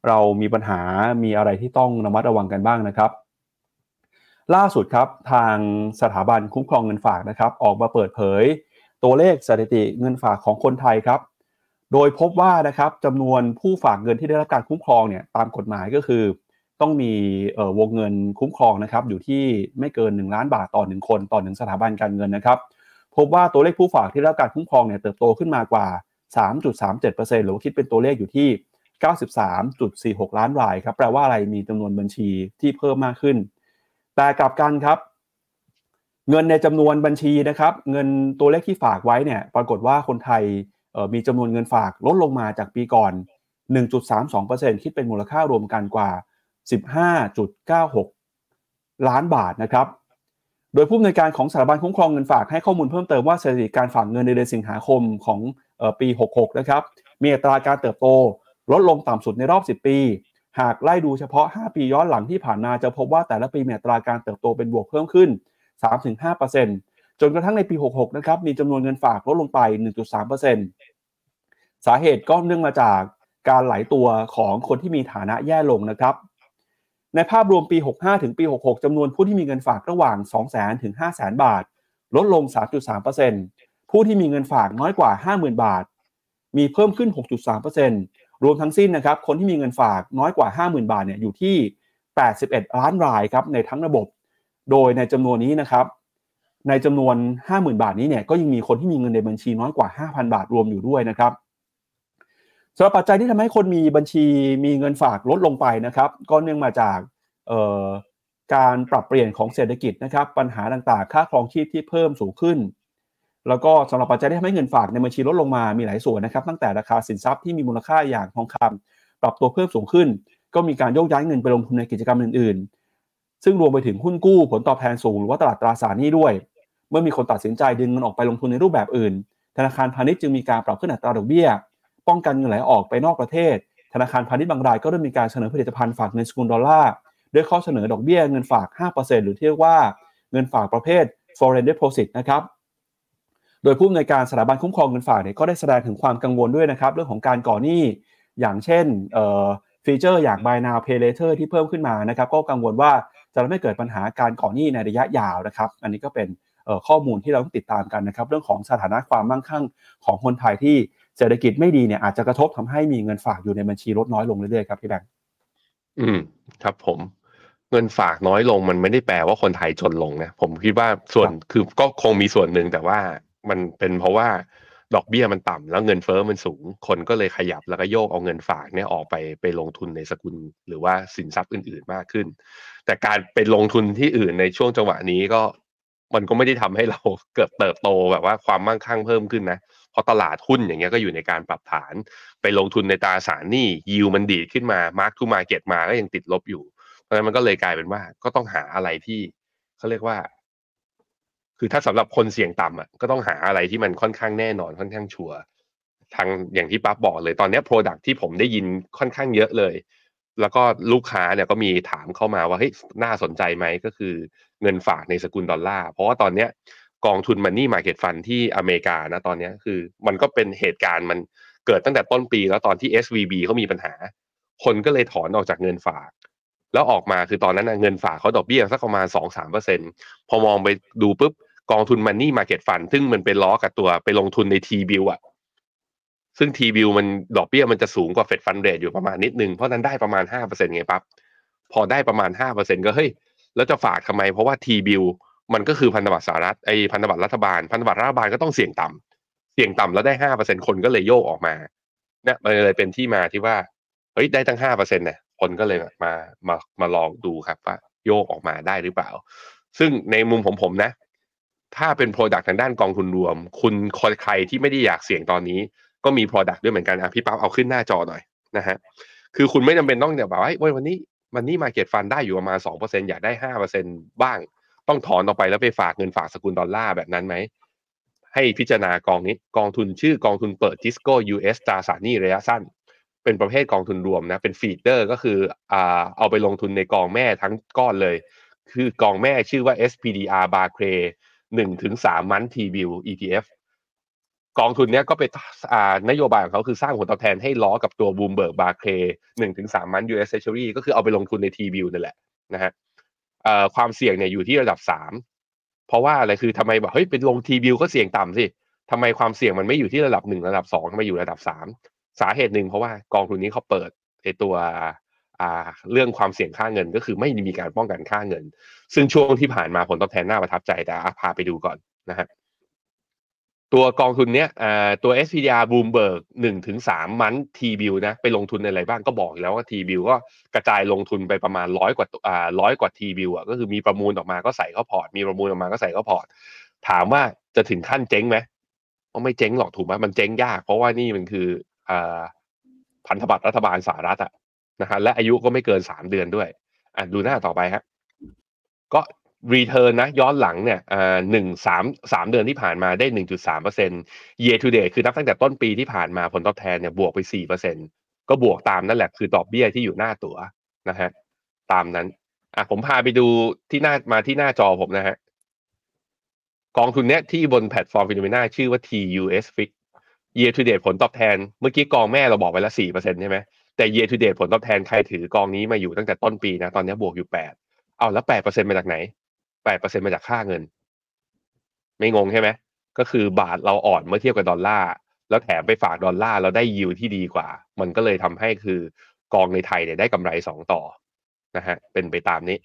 เรามีปัญหามีอะไรที่ต้องระมัดระวังกันบ้างนะครับ ล่าสุดครับทางสถาบันคุ้มครองเงินฝากนะครับ ออกมาเปิดเผย ตัวเลขสถิติเงินฝากของคนไทยครับ โดยพบว่านะครับจำนวนผู้ฝากเงินที่ได้รับการคุ้มครองเนี่ยตามกฎหมายก็คือ ต้องมีวงเงินคุ้มครองนะครับอยู่ที่ไม่เกิน 1 ล้านบาทต่อ 1 คนต่อหนึ่งสถาบันการเงินนะครับพบว่าตัวเลขผู้ฝากที่รับการคุ้มครองเนี่ยเติบโตขึ้นมากว่า 3.37%หรือว่าคิดเป็นตัวเลขอยู่ที่ 93.46 ล้านรายครับแปลว่าอะไรมีจำนวนบัญชีที่เพิ่มมากขึ้น แต่กลับกันครับ เงินในจำนวนบัญชีนะครับ เงินตัวเลขที่ฝากไว้เนี่ยปรากฏว่าคนไทยมีจำนวนเงินฝากลดลงมาจากปีก่อน 1.32%คิดเป็นมูลค่ารวมกันกว่า 15.96 ล้านบาทนะครับ โดยผู้อำนวยการของสถาบันคุ้มครองเงินฝากให้ข้อมูลเพิ่มเติมว่าสถิติการฝากเงินในเดือนสิงหาคมของปี 66 นะครับ มีอัตราการเติบโตลดลงต่ำสุดในรอบ 10 ปี หากไล่ดูเฉพาะ 5 ปีย้อนหลังที่ผ่านมาจะพบว่าแต่ละปีมีอัตราการเติบโตเป็นบวกเพิ่มขึ้น 3-5%จนกระทั่งในปี 66 นะครับมีจำนวนเงินฝากลดลงไป 1.3%สาเหตุก็เนื่องมาจากการไหลตัวของคนที่มีฐานะแย่ลงนะครับ ในภาพรวมปี 65 ถึงปี 66 จำนวนผู้ที่มีเงินฝากระหว่าง 200,000 ถึง 500,000 บาท ลดลง 3.3%ผู้ที่มีเงินฝากน้อยกว่า 50,000 บาท มีเพิ่มขึ้น 6.3%รวมทั้งสิ้นนะครับ คนที่มีเงินฝากน้อยกว่า 50,000 บาทเนี่ยอยู่ที่ 81 ล้านรายครับในทั้งระบบ โดยในจำนวนนี้นะครับ ในจำนวน 50,000 บาทนี้เนี่ยก็ยังมีคนที่มีเงินในบัญชีน้อยกว่า 5,000 บาทรวมอยู่ด้วยนะครับ สำหรับปัจจัยที่ทำให้คนมีบัญชีมีเงินฝากลดลงไปนะครับ ก็เนื่องมาจากการปรับเปลี่ยนของเศรษฐกิจนะครับ ปัญหาต่างๆ ค่าครองชีพที่เพิ่มสูงขึ้น แล้วก็สำหรับปัจจัยที่ทำให้เงินฝากในบัญชีลดลงมามีหลายส่วนนะครับ ตั้งแต่ราคาสินทรัพย์ที่มีมูลค่าอย่างทองคำปรับตัวเพิ่มสูงขึ้น ก็มีการโยกย้ายเงินไปลงทุนในกิจกรรมอื่น ๆ ซึ่งรวมไปถึงหุ้นกู้ผลตอบแทนสูงหรือว่าตลาดตราสารหนี้ด้วย เมื่อมีคนตัดสินใจดึงเงินออกไปลงทุนในรูปแบบอื่น ธนาคารพาณิชย์จึงมีการปรับขึ้นอัตราดอกเบี้ย ป้องกันเงินไหลออกไปนอกประเทศ ธนาคารพาณิชย์บางรายก็เริ่มมีการเสนอผลิตภัณฑ์ฝากเงินสกุลดอลลาร์ด้วยข้อเสนอดอกเบี้ยเงินฝาก 5%หรือที่เรียกว่าเงินฝากประเภท foreign deposit นะครับ โดยผู้อำนวยการสถาบันคุ้มครองเงินฝากเนี่ยก็ได้แสดงถึงความกังวลด้วยนะครับ เรื่องของการก่อหนี้อย่างเช่นฟีเจอร์อย่าง buy now pay later ที่เพิ่มขึ้นมานะครับ ก็กังวลว่าจะทำให้เกิดปัญหาการก่อหนี้ในระยะยาวนะครับ อันนี้ก็เป็นข้อมูลที่เราต้องติดตามกันนะครับ เรื่องของสถานะความมั่งคั่งของคนไทยที่ เศรษฐกิจไม่ดีเนี่ยอาจจะกระทบทำให้มีเงินฝากอยู่ในบัญชีลดน้อยลงเรื่อยๆครับพี่แบงค์อืมครับผมเงินฝากน้อยลงมันไม่ได้แปลว่าคนไทยจนลงนะผมคิดว่าส่วนคือก็คงมีส่วนหนึ่งแต่ว่ามันเป็นเพราะว่าดอกเบี้ยมันต่ำแล้วเงินเฟอ้อมันสูง คนก็เลยขยับแล้วก็โยกเอาเงินฝากเนี่ยออกไปไปลงทุนในสกุลหรือว่าสินทรัพย์อื่น ๆมากขึ้น แต่การไปลงทุนที่อื่นในช่วงจังหวะนี้ก็มันก็ไม่ได้ทำให้เราเกิดเติบโตแบบว่าความมั่งคั่งเพิ่มขึ้นนะเพ ราะตลาดหุ้นอย่างเงี้ยก็อยู่ในการปรับฐาน ไปลงทุนในตราสารหนี้ยิวมันดีดขึ้นมา mark to market มาก็ยังติดลบอยู่ เพราะฉะนั้นมันก็เลยกลายเป็นว่าก็ต้องหาอะไรที่เขาเรียกว่า คือถ้าสำหรับคนเสี่ยงต่ำอะก็ต้องหาอะไรที่มันค่อนข้างแน่นอนค่อนข้างชัวร์ทางอย่างที่ปั๊บบอกเลยตอนนี้ product ที่ผมได้ยินค่อนข้างเยอะเลย แล้วก็ลูกค้าเนี่ยก็มีถามเข้ามาว่าเฮ้ยน่าสนใจไหมก็คือเงินฝากในสกุลดอลลาร์เพราะว่าตอนเนี้ย กองทุนมันนี่มาเก็ตฟันที่อเมริกานะตอนนี้คือ มันก็เป็นเหตุการณ์มันเกิดตั้งแต่ต้นปีแล้วตอนที่ SVB เขามีปัญหา คนก็เลยถอนออกจากเงินฝาก แล้วออกมาคือตอนนั้นเงินฝากเขาดอกเบี้ยสักประมาณสองสามเปอร์เซ็นพอมองไปดูปุ๊บกองทุนมันนี่มาเก็ตฟันซึ่งมันเป็นล้อกับตัวไปลงทุนในทีบิลอะซึ่งทีบิลมันดอกเบี้ยมันจะสูงกว่าเฟดฟันเรทอยู่ประมาณนิดนึงเพราะนั้นได้ประมาณห้าเปอร์เซ็นไงปั๊บพอได้ประมาณห้าเปอร์เซ็นก็เฮ้ยแล้วจะฝากทำไมเพราะว่าทีบิล มันก็คือพันธบัตรสหรัฐไอ้พันธบัตรรัฐบาล พันธบัตรรัฐบาลก็ต้องเสี่ยงต่ำเสี่ยงต่ำแล้วได้ห้าเปอร์เซ็นคนก็เลยโยกออกมาเนี่ยมันเลยเป็นที่มาที่ว่าเฮ้ยได้ตั้งห้าเปอร์เซ็นต์เนี่ยคนก็เลยมามามาลองดูครับว่าโยกออกมาได้หรือเปล่า ซึ่งในมุมของผมนะ ถ้าเป็น product ทางด้านกองทุนรวม คุณคนใครที่ไม่ได้อยากเสี่ยงตอนนี้ ก็มี product ด้วยเหมือนกันอะพี่ป๊าเอาขึ้นหน้าจอหน่อยนะฮะคือคุณไม่จำเป็นต้องแบบว่าวันนี้ money market fund ได้อยู่ประมาณสองเปอร์เซ็นอยากได้ห้าเปอร์เซ็นบ้าง ต้องถอนออกไปแล้วไปฝากเงินฝากสกุลดอลลาร์แบบนั้นไหม ให้พิจารณากองนี้กองทุนชื่อกองทุนเปิดทิสโก้ US ตราสารหนี้ระยะสั้น เป็นประเภทกองทุนรวมนะเป็น feeder ก็คืออ่าเอาไปลงทุนในกองแม่ทั้งก้อนเลย คือกองแม่ชื่อว่า SPDR Barclay หนึ่งถึงสาม month T-Bill ETF กองทุนนี้ก็เป็นนโยบายของเขาคือสร้างผลตอบแทนให้ล้อกับตัว Bloomberg Barclays หนึ่งถึงสาม month US Treasury ก็คือเอาไปลงทุนใน T-Bill นั่นแหละนะฮะ ความเสี่ยงเนี่ยอยู่ที่ระดับสามเพราะว่าอะไรคือทำไมแบบเฮ้ยเป็นลง T-Bill ก็เสี่ยงต่ำสิทำไมความเสี่ยงมันไม่อยู่ที่ระดับหนึ่งระดับสองทำไมอยู่ระดับสามสาเหตุหนึ่งเพราะว่ากองทุนนี้เขาเปิดไอตัวอ่าเรื่องความเสี่ยงค่าเงินก็คือไม่มีการป้องกันค่าเงิน ซึ่งช่วงที่ผ่านมาผลตอบแทนน่าประทับใจแต่พาไปดูก่อนนะฮะ ตัวกองทุนเนี้ยตัว SPDR Bloomberg หนึ่งถึงสาม month T-Bill นะไปลงทุนในอะไรบ้างก็บอกแล้วว่า T-Bill ก็กระจายลงทุนไปประมาณร้อยกว่าอ่าร้อยกว่า T-Bill อะก็คือมีประมูลออกมาก็ใส่เข้าพอร์ตมีประมูลออกมาก็ใส่เข้าพอร์ต ถามว่าจะถึงขั้นเจ๊งไหมก็ไม่เจ๊งหรอกถูกไหมมันเจ๊งยาก เพราะว่านี่มันคืออ่าพันธบัตรรัฐบาลสหรัฐอะนะฮะและอายุก็ไม่เกินสามเดือนด้วยอะดูหน้าต่อไปครับก็ return นะย้อนหลังเนี่ยหนึ่งสามสามเดือนที่ผ่านมาได้หนึ่งจุดสามเปอร์เซ็นต์ year to date คือนับตั้งแต่ต้นปีที่ผ่านมาผลตอบแทนเนี่ยบวกไปสี่เปอร์เซ็นต์ก็บวกตามนั่นแหละคือดอกเบี้ยที่อยู่หน้าตั๋วนะฮะตามนั้นอะผมพาไปดูที่หน้ามาที่หน้าจอผมนะฮะกองทุนเนี้ยที่บนแพลตฟอร์ม Finnomena ชื่อว่า TUS Fix year to date ผลตอบแทน เมื่อกี้กองแม่เราบอกไปแล้วสี่เปอร์เซ็นต์ใช่ไหมแต่ year to date ผลตอบแทนใครถือกองนี้มาอยู่ตั้งแต่ต้นปีนะ ตอนนี้บวกอยู่แปดเอาแล้วแปดเปอร์เซ็นมาจากไหน แปดเปอร์เซ็นมาจากค่าเงิน ไม่งงใช่ไหมก็คือบาทเราอ่อนเมื่อเทียบกับดอลลาร์แล้วแถมไปฝากดอลลาร์เราได้ยิวที่ดีกว่า มันก็เลยทำให้คือกองในไทยเนี่ยได้กำไรสองต่อนะฮะเป็นไปตามนี้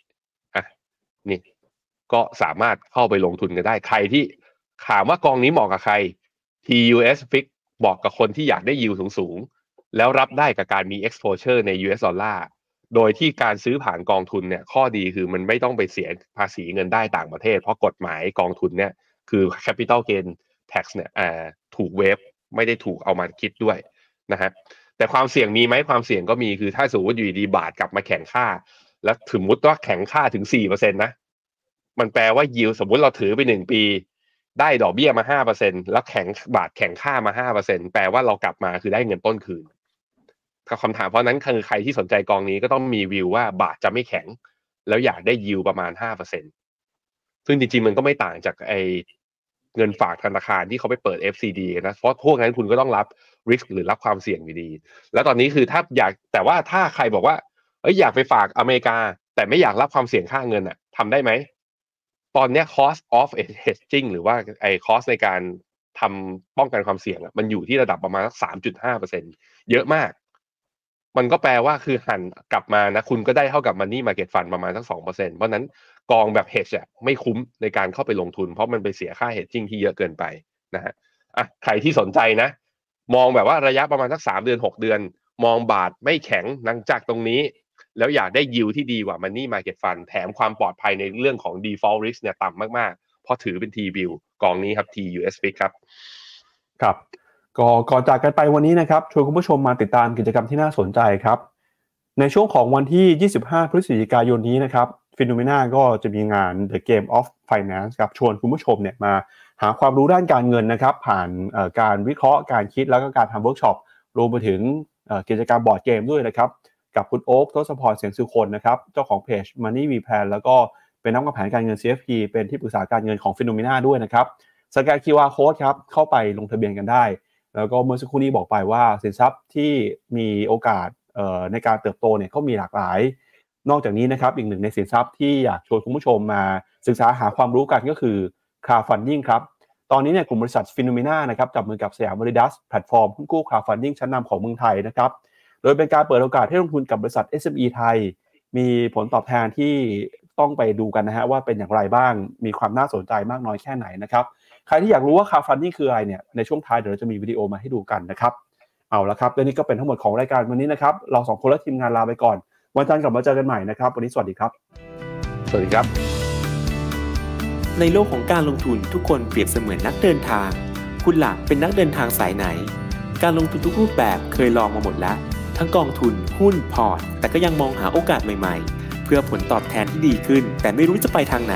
อะนี่ก็สามารถเข้าไปลงทุนกันได้ใครที่ถามว่ากองนี้เหมาะกับใคร TUS Fix เหมาะกับคนที่อยากได้ยิวสูงๆ แล้วรับได้กับการมี exposure ใน US ดอลลาร์ โดยที่การซื้อผ่านกองทุนเนี่ยข้อดีคือมันไม่ต้องไปเสียภาษีเงินได้ต่างประเทศ เพราะกฎหมายกองทุนเนี่ยคือ capital gain tax เนี่ยถูกเวฟไม่ได้ถูกเอามาคิดด้วยนะฮะแต่ความเสี่ยงมีไหมความเสี่ยงก็มีคือถ้าสมมติอยู่ดีบาทกลับมาแข่งค่า แล้วถึงมุดว่าแข่งค่าถึงสี่เปอร์เซ็นตนะมันแปลว่ายิวสมมุติเราถือไปหนึ่งปี ได้ดอกเบี้ยมาห้าเปอร์เซ็นแล้วแข่งบาทแข่งค่ามาห้าเปอร์เซ็นแปลว่าเรากลับมาคือได้เงินต้นคืน คำถามเพราะนั้นคือใครที่สนใจกองนี้ก็ต้องมีวิวว่าบาทจะไม่แข็ง แล้วอยากได้ยิวประมาณห้าเปอร์เซ็นซึ่งจริงๆมันก็ไม่ต่างจากไอเงินฝากธนาคารที่เขาไปเปิด FCD นะเพราะพวกนั้นคุณก็ต้องรับ risk หรือรับความเสี่ยงอยู่ดี แล้วตอนนี้คือถ้าอยากแต่ว่าถ้าใครบอกว่าเอ้ยอยากไปฝากอเมริกา แต่ไม่อยากรับความเสี่ยงค่าเงินอะทำได้ไหม ตอนนี้ cost of hedging หรือว่าไอ้ cost ในการทำป้องกันความเสี่ยงอะมันอยู่ที่ระดับประมาณสักสามจุดห้าเปอร์เซ็นเยอะมาก มันก็แปลว่าคือหันกลับมานะคุณก็ได้เท่ากับ money market fund ประมาณสักสองเปอร์เซ็นเพราะนั้นกองแบบ hedge อะไม่คุ้มในการเข้าไปลงทุน เพราะมันไปเสียค่า hedging ที่เยอะเกินไปนะฮะอะใครที่สนใจนะ มองแบบว่าระยะประมาณสักสามเดือนหกเดือน มองบาทไม่แข็งนังจากตรงนี้ แล้วอยากได้ยิวที่ดีกว่า Money Market Fund แถมความปลอดภัยในเรื่องของ default risk เนี่ยต่ำมากๆ เพราะถือเป็น T bill กองนี้ครับ TUSP ครับ ครับ ก็ก่อนจากกันไปวันนี้นะครับชวนคุณผู้ชมมาติดตามกิจกรรมที่น่าสนใจครับ ในช่วงของวันที่ 25 พฤศจิกายนนี้นะครับฟิโนเมนาก็จะมีงาน The Game of Finance ครับชวนคุณผู้ชมเนี่ยมาหาความรู้ด้านการเงินนะครับ ผ่านการวิเคราะห์การคิดแล้วก็การทำเวิร์กช็อปรวมไปถึงกิจกรรมบอร์ดเกมด้วยนะครับ กับคุณโอ๊คทศพรเสียงสุคนนะครับ เจ้าของเพจ Money V Plan แล้วก็เป็นนักวางแผนการเงิน CFP เป็นที่ปรึกษาการเงินของ Finnomena ด้วยนะครับสแกน QR Code ครับเข้าไปลงทะเบียนกันได้ แล้วก็เมื่อสักครู่นี้บอกไปว่าสินทรัพย์ที่มีโอกาสในการเติบโตเนี่ยก็มีหลากหลาย นอกจากนี้นะครับอีกหนึ่งในสินทรัพย์ที่อยากชวนคุณผู้ชมมาศึกษาหาความรู้กันก็คือ crowdfunding ครับตอนนี้เนี่ยกลุ่มบริษัท Finnomena นะครับจับมือกับ Siam Validus แพลตฟอร์มหุ้นกู้ crowdfunding ชั้นนำของเมืองไทยนะครับโดยเป็นการเปิดโอกาสให้ลงทุนกับบริษัท SME ไทย มีผลตอบแทนที่ต้องไปดูกันนะฮะว่าเป็นอย่างไรบ้าง มีความน่าสนใจมากน้อยแค่ไหนนะครับ ใครที่อยากรู้ว่า crowdfunding คืออะไรเนี่ยในช่วงท้ายเดี๋ยวเราจะมีวิดีโอมาให้ดูกันนะครับเอาละครับและนี่ก็เป็นทั้งหมดของรายการวันนี้นะครับเราสองคนและทีมงานลาไปก่อน วันจันทร์กลับมาเจอกันใหม่นะครับ วันนี้สวัสดีครับ สวัสดีครับ ในโลกของการลงทุนทุกคนเปรียบเสมือนนักเดินทาง คุณล่ะเป็นนักเดินทางสายไหน การลงทุนทุกรูปแบบเคยลองมาหมดแล้ว ทั้งกองทุนหุ้นพอร์ต แต่ก็ยังมองหาโอกาสใหม่ ๆ เพื่อผลตอบแทนที่ดีขึ้น แต่ไม่รู้จะไปทางไหน